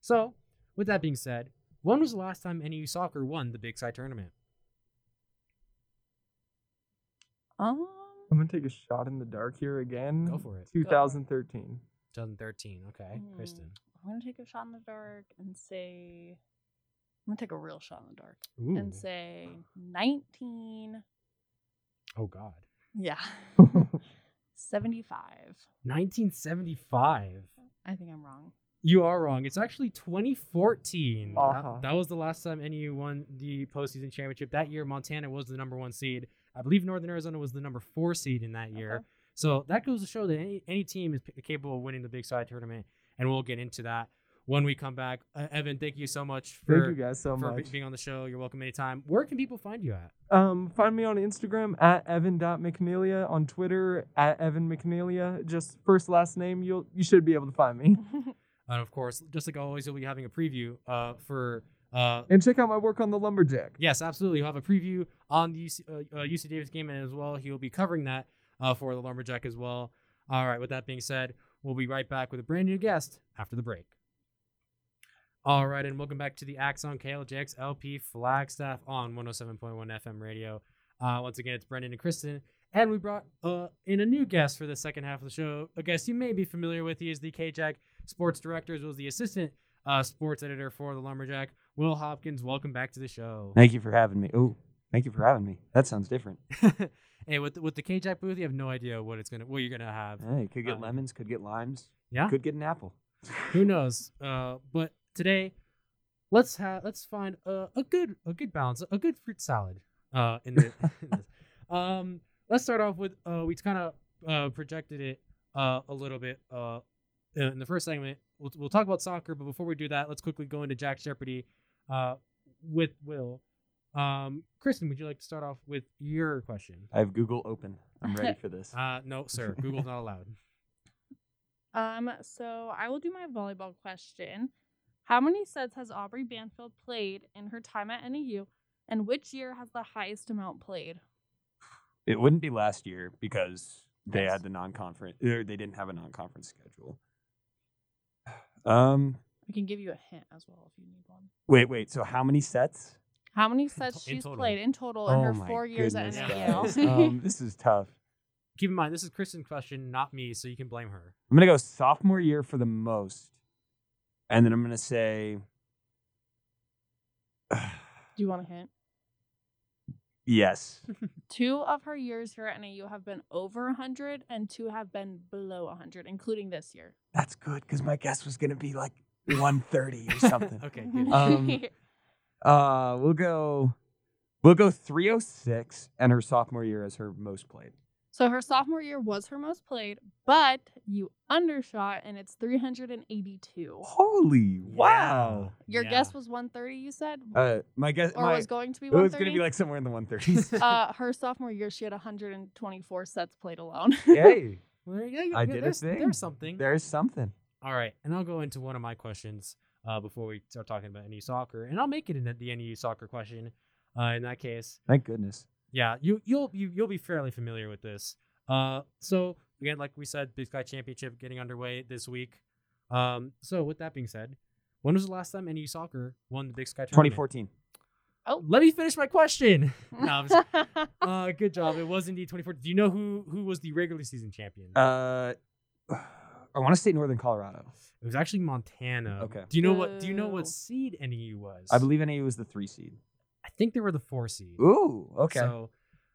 Speaker 1: So, with that being said, when was the last time NAU soccer won the Big Sky tournament?
Speaker 2: Um,
Speaker 3: I'm gonna take a shot in the dark here again.
Speaker 1: Go for it.
Speaker 3: 2013.
Speaker 1: 2013. Okay,
Speaker 2: Hmm.
Speaker 1: Kristen.
Speaker 2: I'm gonna take a shot in the dark and say I'm gonna take a real shot in the dark
Speaker 1: Ooh.
Speaker 2: and say 19.
Speaker 1: oh God.
Speaker 2: Yeah, 75.
Speaker 1: 1975.
Speaker 2: I think I'm wrong.
Speaker 1: You are wrong. It's actually 2014. That-
Speaker 3: Uh-huh.
Speaker 1: That, was the last time NU won the postseason championship. That year, Montana was the number one seed. I believe Northern Arizona was the number four seed in that year.
Speaker 2: Okay.
Speaker 1: So that goes to show that any, any team is p- capable of winning the Big Sky tournament, and we'll get into that when we come back. Uh, Evan, thank you so much for,
Speaker 3: Thank you guys so
Speaker 1: for
Speaker 3: much.
Speaker 1: be- being on the show. You're welcome anytime. Where can people find you at?
Speaker 3: Um, find me on Instagram at evan.mcnelia, on Twitter at evan mcnelia. Just first last name, you'll you should be able to find me.
Speaker 1: And of course, just like always, you'll be having a preview uh, for uh,
Speaker 3: And check out my work on the lumberjack.
Speaker 1: Yes, absolutely. He'll have a preview on the UC, uh, uh, UC Davis game and as well. He'll be covering that uh, for the Lumberjack as well. All right. With that being said, we'll be right back with a brand new guest after the break. All right, and welcome back to the Axon KLJX LP Flagstaff on 107.1 FM radio. Uh, once again, it's Brendan and Kristen, and we brought uh, in a new guest for the second half of the show. A guest you may be familiar with. He is the KJAC sports director, as well as the assistant uh, sports editor for the Lumberjack. Will Hopkins, welcome back to the show.
Speaker 4: Thank you for having me. Thank you for having me. That sounds different.
Speaker 1: hey, with the, with the K-Jack booth, you have no idea what it's gonna what you're gonna have.
Speaker 4: Hey, could get
Speaker 1: Uh,
Speaker 4: lemons, could get limes,
Speaker 1: Yeah,
Speaker 4: could get an apple.
Speaker 1: who knows? Uh, but today, let's have let's find a, a good a good balance, a good fruit salad. Uh, in the in um, let's start off with uh, we kind of uh projected it uh a little bit uh in the first segment. We'll we'll talk about soccer, but before we do that, let's quickly go into Jack Jeopardy, uh, with Will. Um, Kristen, would you like to start off with your question?
Speaker 4: I have Google open. I'm ready for this.
Speaker 1: Uh, no, sir. Google's not allowed.
Speaker 2: Um, so I will do my volleyball question. How many sets has Aubrey Banfield played in her time at NAU, and which year has the highest amount played?
Speaker 4: It wouldn't be last year because they
Speaker 2: Yes.
Speaker 4: had the non-conference. Or they didn't have a non-conference schedule. Um.
Speaker 2: I can give you a hint as well if you need one.
Speaker 4: Wait, wait. So how many sets?
Speaker 2: How many sets
Speaker 1: in
Speaker 2: she's
Speaker 1: total.
Speaker 2: played in total in her
Speaker 4: oh
Speaker 2: four years at
Speaker 4: goodness,
Speaker 2: NAU?
Speaker 4: um, this is tough.
Speaker 1: Keep in mind, this is Kristen's question, not me, so you can blame her.
Speaker 4: I'm gonna go sophomore year for the most, and then I'm gonna say
Speaker 2: do you want a hint?
Speaker 4: yes.
Speaker 2: Two of her years here at NAU have been over 100, and two have been below 100, including this year.
Speaker 4: That's good because my guess was gonna be like 130 or something.
Speaker 1: Okay, good.
Speaker 4: Um, Uh, we'll go. We'll go 306, and her sophomore year as her most played.
Speaker 2: so her sophomore year was her most played, but you undershot, and it's 382.
Speaker 4: Holy wow!
Speaker 2: Your
Speaker 1: Yeah.
Speaker 2: guess was 130, you said?
Speaker 4: Uh, my guess,
Speaker 2: or
Speaker 4: my,
Speaker 2: was going to be
Speaker 4: it was gonna be like somewhere in the 130s.
Speaker 2: uh, her sophomore year, she had 124 sets played alone.
Speaker 4: Yay!
Speaker 1: Well, there you go.
Speaker 4: I
Speaker 1: Yeah,
Speaker 4: did a thing.
Speaker 1: There's something.
Speaker 4: There's something.
Speaker 1: All right, and I'll go into one of my questions uh, before we start talking about NU soccer, and I'll make it in the NU soccer question. Uh, in that case,
Speaker 4: Thank goodness.
Speaker 1: yeah, you you'll you, you'll be fairly familiar with this. Uh, so again, like we said, Big Sky Championship getting underway this week. Um, so with that being said, when was the last time NU soccer won the Big Sky tournament?
Speaker 4: 2014.
Speaker 2: oh.
Speaker 1: Let me finish my question. No, just- uh, good job. It was indeed 2014. Do you know who who was the regular season champion?
Speaker 4: Uh, I want to say Northern Colorado.
Speaker 1: it was actually Montana.
Speaker 4: Okay.
Speaker 1: Do you know what? Do you know what seed NU was?
Speaker 4: I believe NAU was the three seed.
Speaker 1: I think they were the four seed.
Speaker 4: Ooh, okay.
Speaker 1: So,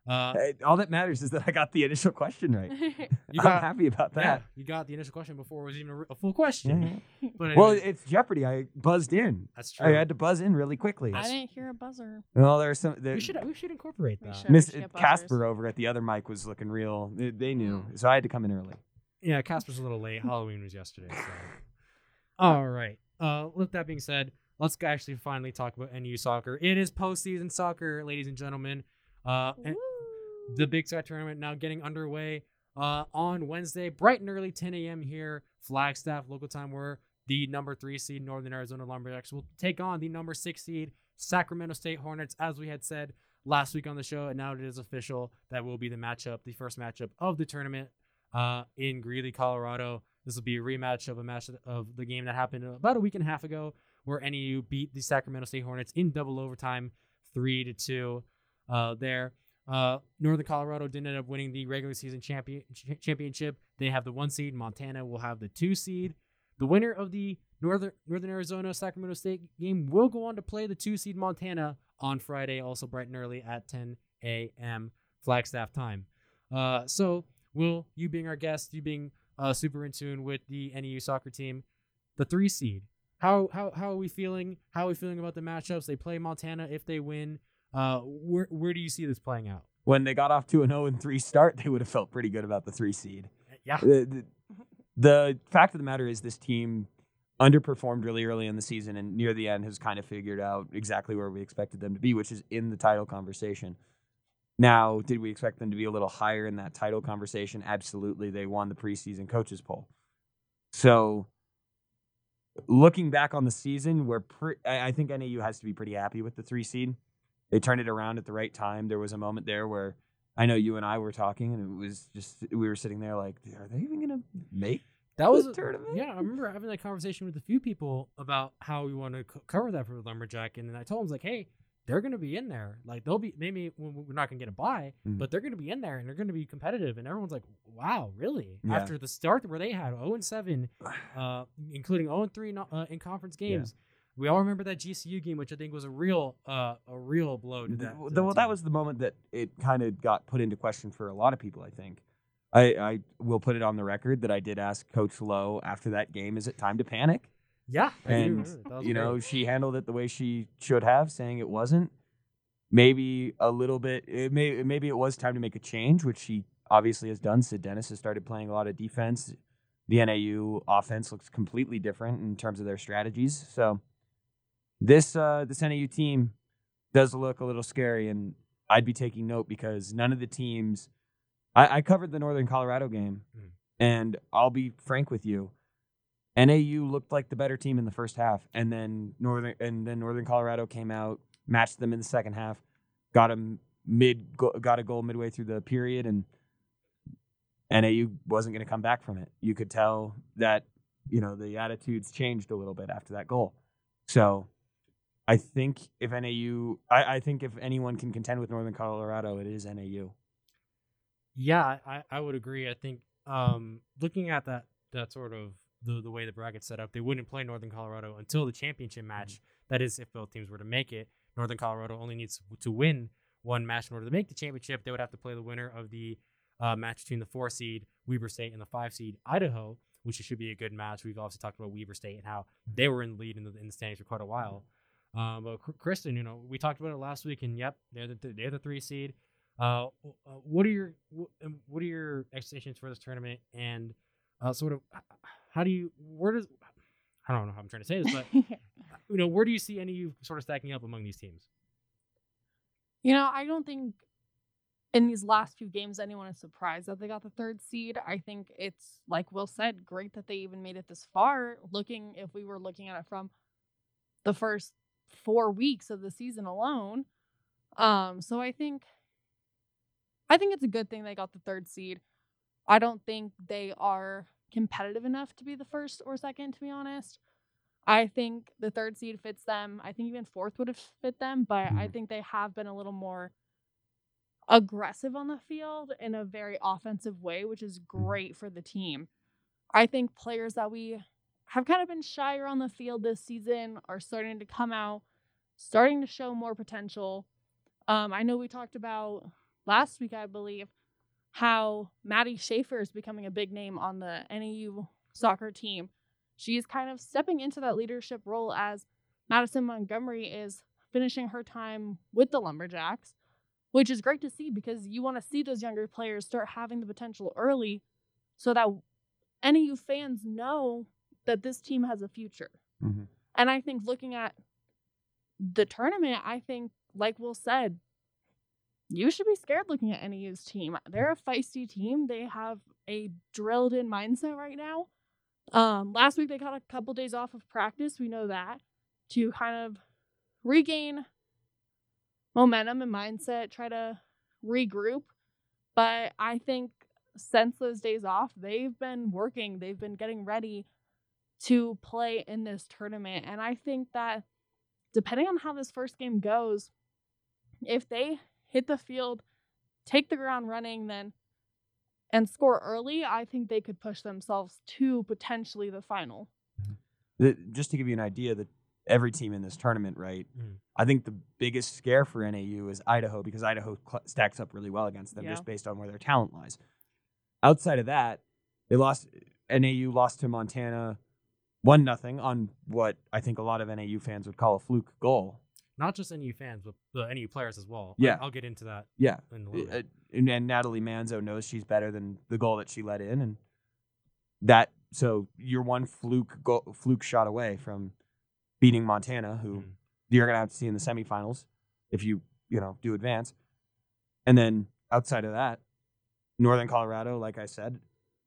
Speaker 1: uh,
Speaker 4: Hey, all that matters is that I got the initial question right.
Speaker 1: you
Speaker 4: I'm
Speaker 1: got
Speaker 4: happy about that.
Speaker 1: yeah,
Speaker 4: that.
Speaker 1: you got the initial question before it was even a full question.
Speaker 4: Yeah.
Speaker 1: But
Speaker 4: Well, it's Jeopardy. I buzzed in.
Speaker 1: that's true.
Speaker 4: I had to buzz in really quickly.
Speaker 2: I didn't hear a buzzer.
Speaker 4: Well, there's some. There,
Speaker 1: we should we should incorporate that.
Speaker 2: should.
Speaker 4: Miss
Speaker 2: we
Speaker 4: Casper over at the other mic was looking real. They, they knew, so I had to come in early.
Speaker 1: Yeah, Casper's a little late. Halloween was yesterday. So. All right. Uh, with that being said, let's actually finally talk about NU soccer. It is postseason soccer, ladies and gentlemen. Uh, and the Big Sky tournament now getting underway uh, on Wednesday, bright and early, 10 a.m. here, Flagstaff local time. Where the number three seed Northern Arizona Lumberjacks will take on the number six seed Sacramento State Hornets, as we had said last week on the show, and now it is official that will be the matchup, the first matchup of the tournament uh, in Greeley, Colorado. This will be a rematch of a match of the game that happened about a week and a half ago, where NAU beat the Sacramento State Hornets in double overtime, three to two. Uh, there, uh, Northern Colorado didn't end up winning the regular season champion ch- championship. They have the one seed. Montana will have the two seed. The winner of the Northern Northern Arizona Sacramento State game will go on to play the two seed Montana on Friday, also bright and early at 10 a.m. Flagstaff time. Uh, so, Will, you being our guest, you being uh, super in tune with the NAU soccer team, the three seed. How how how are we feeling? How are we feeling about the matchups? They play Montana if they win. Uh, where where do you see this playing out?
Speaker 4: When they got off to an 0 and 3 start, they would have felt pretty good about the three seed.
Speaker 1: Yeah,
Speaker 4: The, the, the fact of the matter is, this team underperformed really early in the season and near the end has kind of figured out exactly where we expected them to be, which is in the title conversation. Now, did we expect them to be a little higher in that title conversation? Absolutely. They won the preseason coaches poll. So, looking back on the season, we're pre- I think NAU has to be pretty happy with the three seed. They turned it around at the right time. There was a moment there where I know you and I were talking, and it was just we were sitting there like, are they even gonna make
Speaker 1: that was
Speaker 4: the tournament?
Speaker 1: Yeah, I remember having that conversation with a few people about how we want to co- cover that for the Lumberjack, and then I told them like, hey, they're going to be in there. Like they'll be maybe we- we're not going to get a buy,
Speaker 4: Mhm.
Speaker 1: but they're going to be in there and they're going to be competitive. And everyone's like, wow, really?
Speaker 4: Yeah.
Speaker 1: After the start where they had 0 and 7, uh, including 0 and 3 uh, in conference
Speaker 4: Yeah.
Speaker 1: games. We all remember that GCU game, which I think was a real, uh, a real blow to
Speaker 4: Th-
Speaker 1: that.
Speaker 4: well,
Speaker 1: to
Speaker 4: th- well, that was the moment that it kind of got put into question for a lot of people. I think. I, I will put it on the record that I did ask Coach Louw after that game, "Is it time to panic?"
Speaker 1: Yeah.
Speaker 4: And
Speaker 1: remember that. That
Speaker 4: you
Speaker 1: great.
Speaker 4: know, she handled it the way she should have, saying it wasn't. Maybe a little bit. It may maybe it was time to make a change, which she obviously has done. Sid Dennis has started playing a lot of defense. The NAU offense looks completely different in terms of their strategies. So this uh, this NAU team does look a little scary, and I'd be taking note because none of the teams. I, I covered the Northern Colorado game,
Speaker 1: Mm.
Speaker 4: and I'll be frank with you. NAU looked like the better team in the first half, and then Northern and then Northern Colorado came out, matched them in the second half, got them mid got a goal midway through the period, and NAU wasn't going to come back from it. You could tell that you know the attitudes changed a little bit after that goal. So I think if NAU, I, I think if anyone can contend with Northern Colorado, it is NAU.
Speaker 1: Yeah, I, I would agree. I think um, looking at that that sort of the the way the bracket's set up, they wouldn't play Northern Colorado until the championship match. That is, if both teams were to make it. Northern Colorado only needs to win one match in order to make the championship. They would have to play the winner of the uh, match between the four seed Weber State and the five seed Idaho, which should be a good match. We've obviously talked about Weber State and how they were in the lead in the, in the standings for quite a while. Um, but Kristen, you know, we talked about it last week, and yep, they're the they're the three seed. Uh, uh, what are your what are your expectations for this tournament, and uh, sort of how do you where does I don't know how I'm trying to say this, but you know, where do you see any of you sort of stacking up among these teams?
Speaker 2: You know, I don't think in these last few games anyone is surprised that they got the third seed. I think it's like Will said, great that they even made it this far. Looking if we were looking at it from the first four weeks of the season alone. Um, so I think I think it's a good thing they got the third seed. I don't think they are competitive enough to be the first or second, to be honest. I think the third seed fits them. I think even fourth would have fit them, but I
Speaker 4: Mhm.
Speaker 2: think they have been a little more aggressive on the field in a very offensive way, which is great for the team. I think players that we have kind of been shyer on the field this season are starting to come out, starting to show more potential. Um, I know we talked about last week, I believe, how Maddie Schaefer is becoming a big name on the NAU soccer team. She's kind of stepping into that leadership role as Madison Montgomery is finishing her time with the Lumberjacks, which is great to see because you want to see those younger players start having the potential early so that NAU fans know that this team has a future.
Speaker 4: Mhm.
Speaker 2: And I think looking at the tournament, I think, like Will said, you should be scared looking at NAU's team. They're a feisty team. They have a drilled in mindset right now. Um, last week they got a couple days off of practice. We know that to kind of regain momentum and mindset, try to regroup. But I think since those days off, they've been working, they've been getting ready to play in this tournament. And I think that depending on how this first game goes, if they hit the field, take the ground running, then and score early, I think they could push themselves to potentially the final.
Speaker 4: the, just to give you an idea that every team in this tournament, right?
Speaker 1: Mhm.
Speaker 4: I think the biggest scare for NAU is Idaho because Idaho cl- stacks up really well against them
Speaker 2: Yeah.
Speaker 4: just based on where their talent lies. Outside of that, they lost. NAU lost to Montana one nothing on what I think a lot of NAU fans would call a fluke goal.
Speaker 1: Not just NU fans, but the NU players as well.
Speaker 4: Yeah.
Speaker 1: I, will get into that
Speaker 4: Yeah,
Speaker 1: in a little
Speaker 4: Uh, and, and Natalie Manzo knows she's better than the goal that she let in, and that so you're one fluke fluke shot away from beating Montana, who
Speaker 1: Mhm.
Speaker 4: you're gonna have to see in the semifinals if you you know do advance. And then outside of that, Northern Colorado, like I said,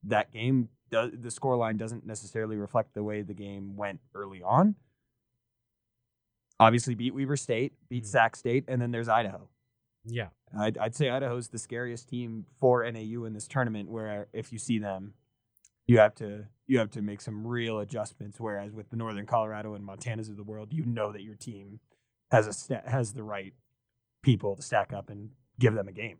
Speaker 4: that game does the score line doesn't necessarily reflect the way the game went early on. Obviously, beat Weber State, beat
Speaker 1: Mhm.
Speaker 4: Sac State, and then there's Idaho.
Speaker 1: Yeah.
Speaker 4: I'd, I'd say Idaho's the scariest team for NAU in this tournament. Where if you see them, you have to you have to make some real adjustments. Whereas with the Northern Colorado and Montanas of the world, you know that your team has a sta- has the right people to stack up and give them a game.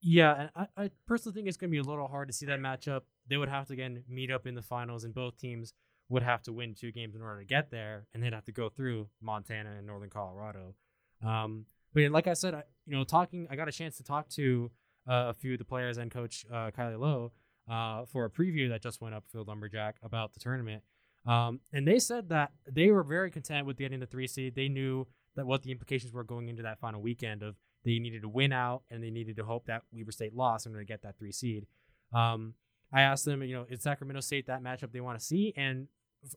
Speaker 1: Yeah, and I, I personally think it's going to be a little hard to see that matchup. They would have to again meet up in the finals, and both teams would have to win two games in order to get there, and they'd have to go through Montana and Northern Colorado. Um, but like I said, I, you know, talking, I got a chance to talk to uh, a few of the players and Coach uh, Kylie Louw uh, for a preview that just went up for Lumberjack about the tournament, um, and they said that they were very content with getting the three seed. They knew that what the implications were going into that final weekend of they needed to win out and they needed to hope that Weber State lost in order to get that three seed. Um, I asked them, you know, is Sacramento State that matchup they want to see? And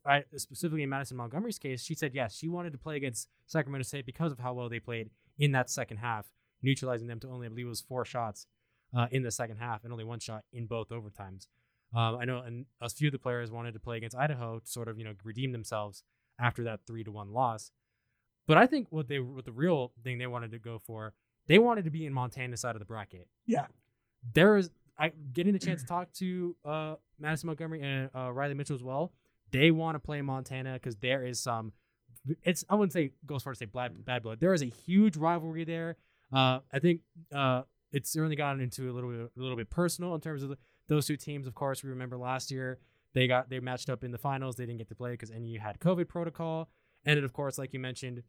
Speaker 1: I, specifically in Madison Montgomery's case, she said yes. She wanted to play against Sacramento State because of how well they played in that second half, neutralizing them to only, I believe it was four shots uh, in the second half and only one shot in both overtimes. Um, I know, a few of the players wanted to play against Idaho to sort of, you know, redeem themselves after that three to one loss. But I think what they, what the real thing they wanted to go for they wanted to be in Montana side of the bracket.
Speaker 4: Yeah.
Speaker 1: There is I getting the chance to talk to uh, Madison Montgomery and uh, Riley Mitchell as well. They want to play Montana because there is some. It's I wouldn't say go as far to say bad, bad blood. There is a huge rivalry there. Uh, I think uh, it's certainly gotten into a little bit a little bit personal in terms of the, those two teams. Of course, we remember last year they got they matched up in the finals. They didn't get to play because NU had COVID protocol, and then of course, like you mentioned,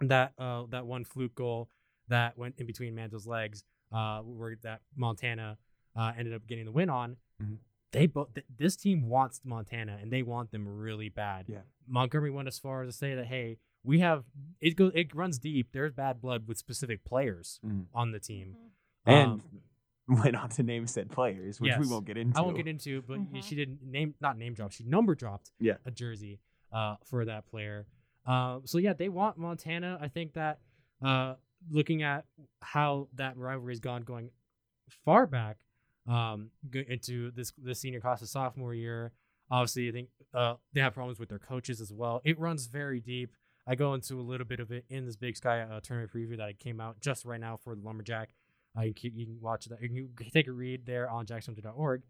Speaker 1: that uh, that one fluke goal that went in between Manzo's legs, uh, where that Montana uh, ended up getting the win on.
Speaker 4: Mhm.
Speaker 1: They both th- this team wants Montana and they want them really bad.
Speaker 4: Yeah.
Speaker 1: Montgomery went as far as to say that hey, we have it goes it runs deep. There's bad blood with specific players
Speaker 4: Mhm.
Speaker 1: on the team.
Speaker 4: And
Speaker 1: Um,
Speaker 4: went on to name said players, which we won't get into.
Speaker 1: I won't get into, but
Speaker 2: Mhm.
Speaker 1: she didn't name not name drop. She number dropped
Speaker 4: Yeah.
Speaker 1: a jersey uh, for that player. Uh, so yeah, they want Montana. I think that uh, looking at how that rivalry has gone going far back um, into this the senior class of sophomore year. Obviously, I think uh, they have problems with their coaches as well. It runs very deep. I go into a little bit of it in this Big Sky uh, tournament preview that I came out just right now for the Lumberjack. Uh, you, can, you can watch that. You can take a read there on jackcentral.org.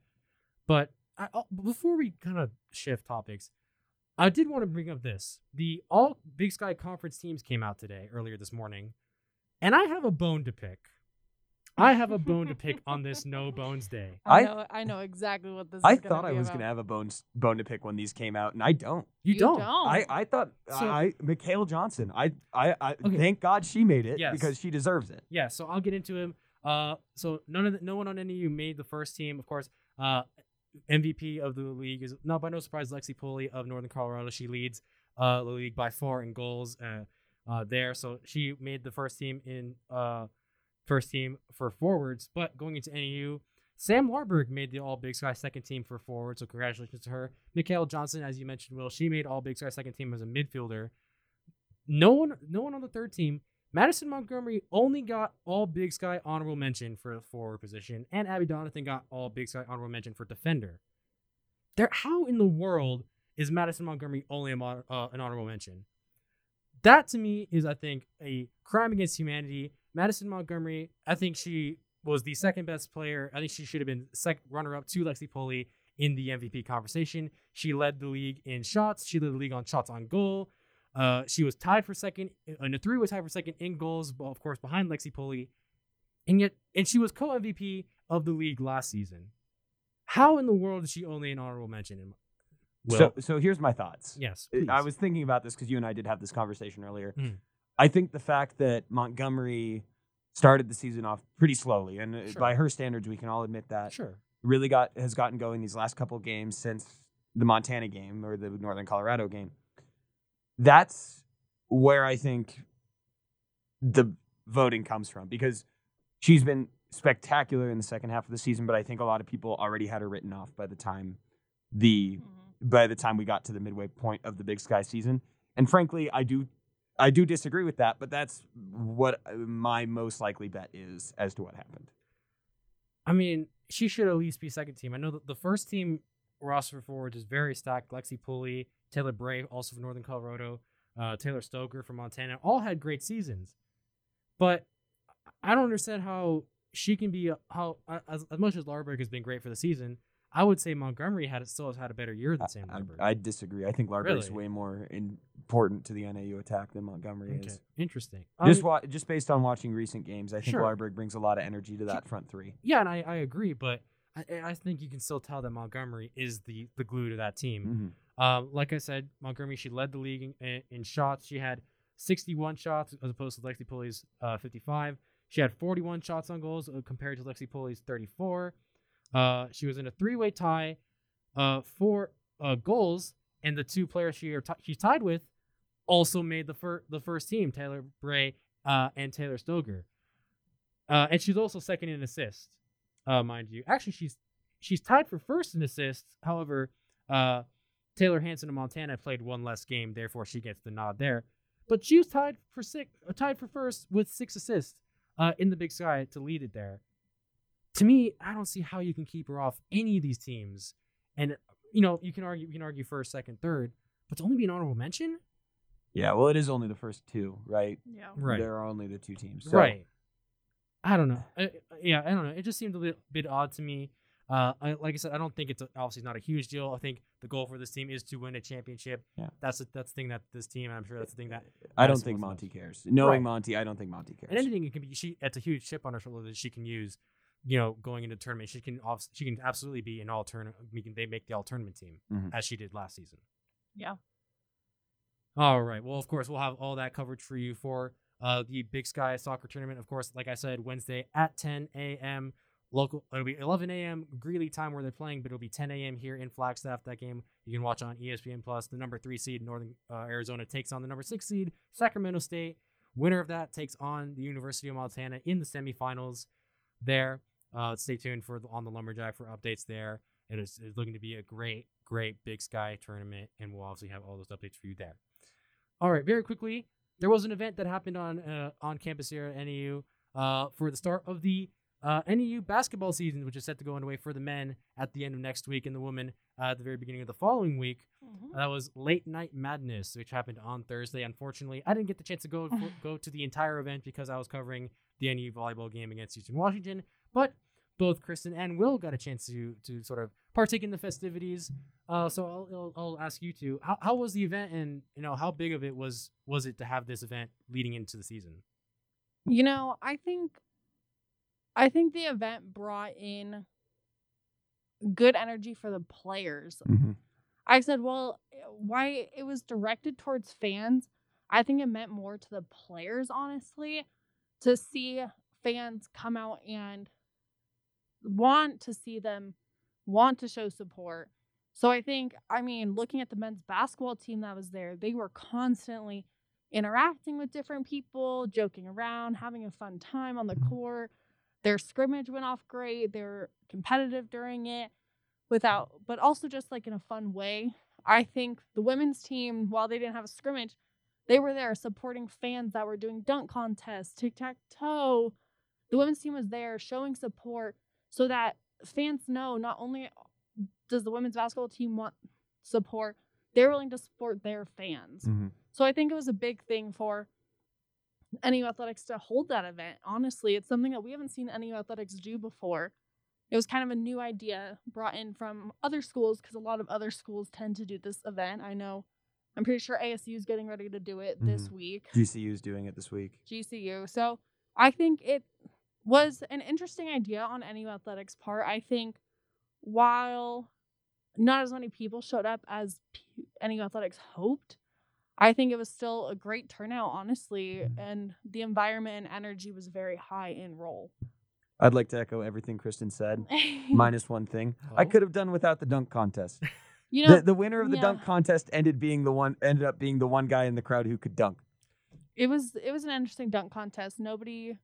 Speaker 1: But I, I'll- before we kind of shift topics, I did want to bring up this. The all Big Sky Conference teams came out today, earlier this morning, and I have a bone to pick. I have a bone to pick on this No Bones Day.
Speaker 2: I
Speaker 4: I-
Speaker 2: know, I know exactly what this
Speaker 4: I
Speaker 2: is. gonna
Speaker 4: thought I was going to have a bone bone to pick when these came out, and I don't.
Speaker 1: You, don't.
Speaker 4: I, I thought
Speaker 1: So-
Speaker 4: I Mikhail Johnson. I I, I
Speaker 1: Okay.
Speaker 4: thank God she made it
Speaker 1: Yes.
Speaker 4: because she deserves it.
Speaker 1: Yeah, so I'll get into him. Uh, so none of the, no one on any of you made the first team. Of course, uh, MVP of the league is not by no surprise Lexi Pulley of Northern Colorado. She leads uh the league by far in goals. Uh, uh, there, so she made the first team in uh first team for forwards. But going into NAU, Sam Larberg made the All Big Sky second team for forward. So congratulations to her. Mikhail Johnson, as you mentioned, Will, she made All Big Sky second team as a midfielder. No one, no one on the third team. Madison Montgomery only got all Big Sky honorable mention for forward position, and Abby Donathan got all Big Sky honorable mention for defender. There, how in the world is Madison Montgomery only a uh, an honorable mention? That to me is, I think, a crime against humanity. Madison Montgomery, I think she was the second best player. I think she should have been second runner up to Lexi Pulley in the MVP conversation. She led the league in shots. She led the league on shots on goal. Uh, she was tied for second, and the three was tied for second in goals, but of course behind Lexi Pulley, and yet, and she was co MVP of the league last season. How in the world is she only an honorable mention? In Will.
Speaker 4: So, so here's my thoughts.
Speaker 1: yes,
Speaker 4: I- I was thinking about this because you and I did have this conversation earlier.
Speaker 1: Mm.
Speaker 4: I think the fact that Montgomery started the season off pretty slowly, and uh,
Speaker 1: Sure.
Speaker 4: by her standards, we can all admit that
Speaker 1: sure.
Speaker 4: really got has gotten going these last couple games since the Montana game or the Northern Colorado game. That's where I think the voting comes from because she's been spectacular in the second half of the season, but I think a lot of people already had her written off by the time the by the time we got to the midway point of the Big Sky season. And frankly, I do I do disagree with that, but that's what uh, my most likely bet is as to what happened.
Speaker 1: I mean, she should at least be second team. I know that the first team roster forwards is very stacked. Lexi Pulley, Taylor Bray, also from Northern Colorado, uh, Taylor Stoker from Montana, all had great seasons. But I don't understand how she can be how as, as much as Larberg has been great for the season. I would say Montgomery had still has had a better year than Sam
Speaker 4: I,
Speaker 1: Larberg.
Speaker 4: I disagree. I think Larberg's
Speaker 1: Really?
Speaker 4: way more important to the NAU attack than Montgomery
Speaker 1: okay,
Speaker 4: is.
Speaker 1: interesting.
Speaker 4: Just
Speaker 1: Um,
Speaker 4: wa- just based on watching recent games, I think
Speaker 1: Sure.
Speaker 4: Larberg brings a lot of energy to that front three.
Speaker 1: yeah, and I, I agree, but I, I think you can still tell that Montgomery is the the glue to that team.
Speaker 4: Mhm.
Speaker 1: Um, like I said, Montgomery, she led the league in, in, in shots. She had 61 shots as opposed to Lexi Pulley's uh, 55. She had 41 shots on goals uh, compared to Lexi Pulley's 34. Uh, she was in a three-way tie uh, for uh, goals, and the two players she ti- she's tied with also made the fir- the first team, Taylor Bray uh, and Taylor Stoger. Uh, and she's also second in assists, mind you. Actually, she's she's tied for first in assists. However, Taylor Hanson of Montana played one less game, therefore she gets the nod there. But she was tied for six, tied for first with six assists in the Big Sky to lead it there. To me, I don't see how you can keep her off any of these teams. And you know, you can argue, you can argue first, second, third, but to only be an honorable mention,
Speaker 4: Yeah, well, it is only the first two, right?
Speaker 2: Yeah.
Speaker 1: Right.
Speaker 4: There are only the two teams. So,
Speaker 1: right? I don't know. Uh, yeah, I don't know. It just seemed a little bit odd to me. Uh, I, like I said, I don't think it's a, obviously not a huge deal. I think the goal for this team is to win a championship.
Speaker 4: Yeah.
Speaker 1: that's the, that's the thing that this team. I'm sure that's the thing that
Speaker 4: I don't think
Speaker 1: wants the
Speaker 4: Monty cares. Knowing
Speaker 1: Right.
Speaker 4: Monty, I don't think Monty cares.
Speaker 1: and anything it can be. She it's a huge chip on her shoulder that she can use. You know, going into tournament, she can obs- she can absolutely be an all tournament. They make the all tournament team
Speaker 4: Mhm.
Speaker 1: as she did last season.
Speaker 2: Yeah.
Speaker 1: All right. Well, of course, we'll have all that coverage for you for uh, the Big Sky Soccer Tournament. Of course, like I said, Wednesday at 10 a.m. Local. It'll be 11 a.m. Greeley time where they're playing, but it'll be 10 a.m. here in Flagstaff. That game you can watch on ESPN Plus. The number three seed Northern uh, Arizona takes on the number six seed Sacramento State. Winner of that takes on the University of Montana in the semifinals. There. Uh, stay tuned for the, on the Lumberjack for updates there. It is it's looking to be a great, great Big Sky tournament, and we'll obviously have all those updates for you there. All right, very quickly, there was an event that happened on uh, on campus here at NAU uh, for the start of the uh, NAU basketball season, which is set to go underway for the men at the end of next week, and the women uh, at the very beginning of the following week.
Speaker 2: Mhm.
Speaker 1: That was Late Night Madness, which happened on Thursday. Unfortunately, I didn't get the chance to go go to the entire event because I was covering the NAU volleyball game against Eastern Washington. But both Kristen and Will got a chance to to sort of partake in the festivities. Uh, so I'll, I'll, I'll ask you two: how, how was the event, and you know how big of it was was it to have this event leading into the season?
Speaker 2: You know, I think I think the event brought in good energy for the players.
Speaker 4: Mhm.
Speaker 2: I said, well, why it was directed towards fans. I think it meant more to the players, honestly, to see fans come out and want to see them, want to show support. So I think, I mean, looking at the men's basketball team that was there, they were constantly interacting with different people, joking around, having a fun time on the mm-hmm. court. Their scrimmage went off great. They were competitive during it without but also just like in a fun way. I think the women's team, while they didn't have a scrimmage, they were there supporting fans that were doing dunk contests, tic tac toe. The women's team was there showing support so that fans know not only does the women's basketball team want support, they're willing to support their fans.
Speaker 4: Mhm.
Speaker 2: So I think it was a big thing for NU Athletics to hold that event. Honestly, it's something that we haven't seen NU Athletics do before. It was kind of a new idea brought in from other schools because a lot of other schools tend to do this event. I know, I'm pretty sure ASU is getting ready to do it this week.
Speaker 4: GCU is doing it this week.
Speaker 2: GCU. So I think it was an interesting idea on NU Athletics' part. I think while not as many people showed up as P- NU Athletics hoped. I think it was still a great turnout, honestly, mm-hmm. and the environment and energy was very high in Rolle.
Speaker 4: I'd like to echo everything Kristen said, minus one thing. I
Speaker 1: Oh.
Speaker 4: could have done without the dunk contest.
Speaker 2: you know,
Speaker 4: the, the winner of the dunk contest ended being the one ended up being the one guy in the crowd who could dunk.
Speaker 2: it was it was an interesting dunk contest. Nobody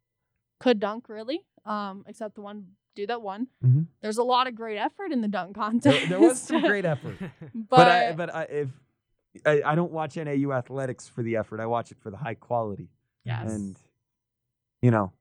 Speaker 2: could dunk really, um, except the one dude that won.
Speaker 4: Mhm.
Speaker 2: There's a lot of great effort in the dunk contest.
Speaker 4: There, there was some great effort,
Speaker 2: but,
Speaker 4: but I, but I, if I, I don't watch NAU athletics for the effort, I watch it for the high quality.
Speaker 2: yes,
Speaker 4: and you know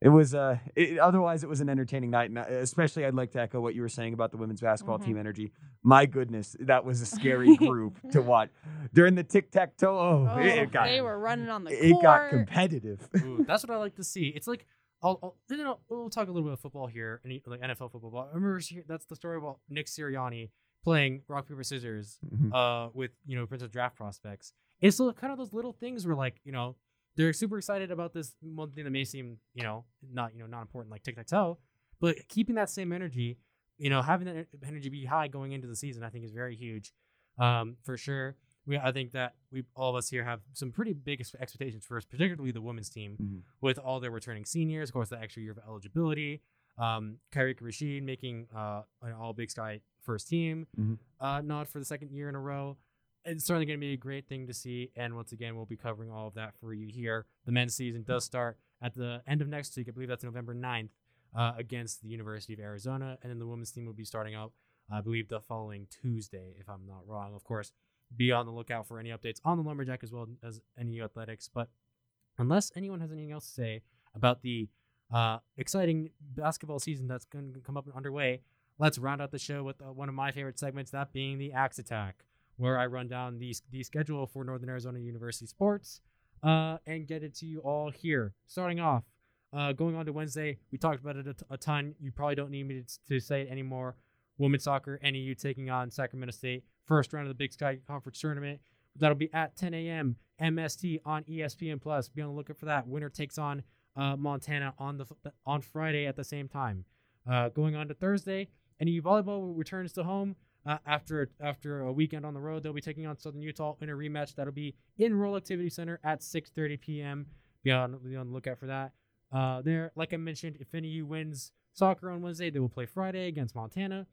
Speaker 4: it was uh it, otherwise it was an entertaining night and especially i'd like to echo what you were saying about the women's basketball
Speaker 2: Mhm.
Speaker 4: team energy my goodness that was a scary group to watch during the tic-tac-toe oh,
Speaker 2: oh,
Speaker 4: it, it got
Speaker 2: they were running on the
Speaker 4: it
Speaker 2: court.
Speaker 4: got competitive
Speaker 1: Ooh, that's what I like to see. It's like I'll, I'll you know we'll talk a little bit of football here, any like NFL football. But I remember that's the story about Nick Sirianni playing rock paper scissors
Speaker 4: Mhm.
Speaker 1: uh with you know potential draft prospects. It's so- kind of those little things where like you know they're super excited about this one thing that may seem you know not you know not important like tic tac toe, but keeping that same energy, you know having that energy be high going into the season, I think is very huge, um for sure. We, I think that we all of us here have some pretty big expectations for us, particularly the women's team
Speaker 4: Mhm.
Speaker 1: with all their returning seniors, of course, the extra year of eligibility. Um, Kyrie Rashid making uh, an All Big Sky first team
Speaker 4: Mhm.
Speaker 1: uh, nod for the second year in a row. It's certainly going to be a great thing to see. And once again, we'll be covering all of that for you here. The men's season does start at the end of next week. I believe that's November 9th uh, against the University of Arizona. And then the women's team will be starting out, I believe, the following Tuesday, if I'm not wrong. Of course, be on the lookout for any updates on the Lumberjack as well as NAU Athletics. But unless anyone has anything else to say about the uh, exciting basketball season that's going to come up and underway, let's round out the show with uh, one of my favorite segments, that being the Axe Attack, where I run down the, the schedule for Northern Arizona University sports uh, and get it to you all here. Starting off, uh, going on to Wednesday, we talked about it a, t- a ton. You probably don't need me to, to say it anymore. Women's soccer, NAU taking on Sacramento State, first round of the Big Sky Conference tournament. That'll be at 10 a.m. MST on ESPN Plus. Be on the lookout for that. Winner takes on uh, Montana on the on Friday at the same time. Uh, going on to Thursday, NAU volleyball returns to home uh, after after a weekend on the road. They'll be taking on Southern Utah in a rematch. That'll be in Rolle Activity Center at 6:30 p.m. Be on be on the lookout for that. Uh, there, like I mentioned, if NAU wins soccer on Wednesday, they will play Friday against Montana.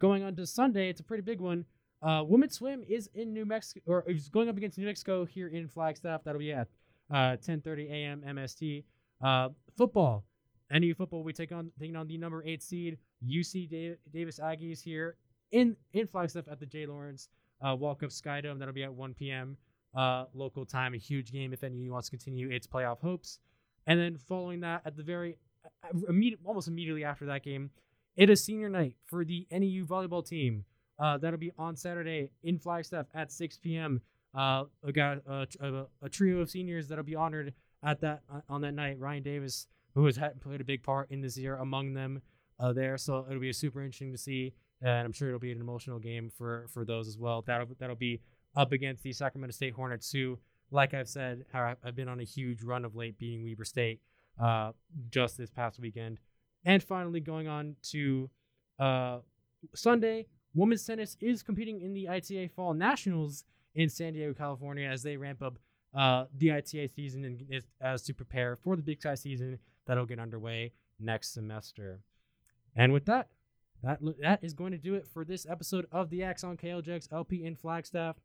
Speaker 1: Going on to Sunday, it's a pretty big one. Uh, women's swim is in New Mexico, or is going up against New Mexico here in Flagstaff. That'll be at uh, 10:30 a.m. MST. Football, NAU football, we take on taking on the number eight seed UC Da- Davis Aggies here in in Flagstaff at the J. Lawrence uh, Walkup Skydome. That'll be at 1 p.m. Uh, local time. A huge game if NAU wants to continue its playoff hopes. And then following that, at the very immediate, almost immediately after that game, it is senior night for the NAU volleyball team. Uh, that'll be on Saturday in Flagstaff at 6 p.m. Uh, a, a, a trio of seniors that'll be honored at that uh, on that night. Ryan Davis, who has had, played a big part in this year, among them uh, there. So it'll be super interesting to see, and I'm sure it'll be an emotional game for for those as well. That'll that'll be up against the Sacramento State Hornets, who, like I've said, have, been on a huge run of late, beating Weber State uh, just this past weekend. And finally, going on to uh, Sunday, women's tennis is competing in the ITA Fall Nationals in San Diego, California, as they ramp up uh, the ITA season and as to prepare for the Big Sky season that'll get underway next semester. And with that, that that is going to do it for this episode of the Axon KLJX LP in Flagstaff.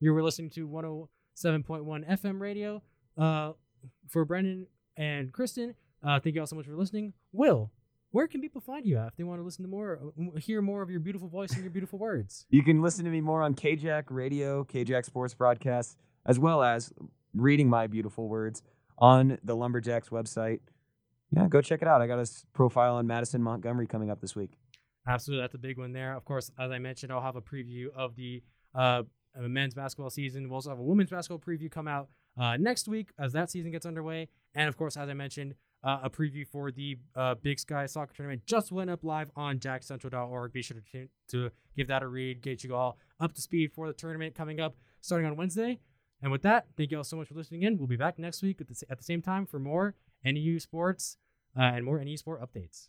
Speaker 1: You were listening to 107.1 FM radio. Uh, for Brendan and Kristen, uh, thank you all so much for listening. Will, where can people find you at if they want to listen to more, uh, hear more of your beautiful voice and your beautiful words?
Speaker 4: You can listen to me more on KJack Radio, KJack Sports Broadcast, as well as reading my beautiful words on the Lumberjacks website. Yeah, go check it out. I got a profile on Madison Montgomery coming up this week.
Speaker 1: Absolutely, that's a big one there. Of course, as I mentioned, I'll have a preview of the uh, men's basketball season. We'll also have a women's basketball preview come out uh, next week as that season gets underway. And of course, as I mentioned, uh, a preview for the uh, Big Sky Soccer Tournament just went up live on jackcentral.org. Be sure to, to give that a read, get you all up to speed for the tournament coming up starting on Wednesday. And with that, thank you all so much for listening in. We'll be back next week at the, at the same time for more NAU sports uh, and more NAU sport updates.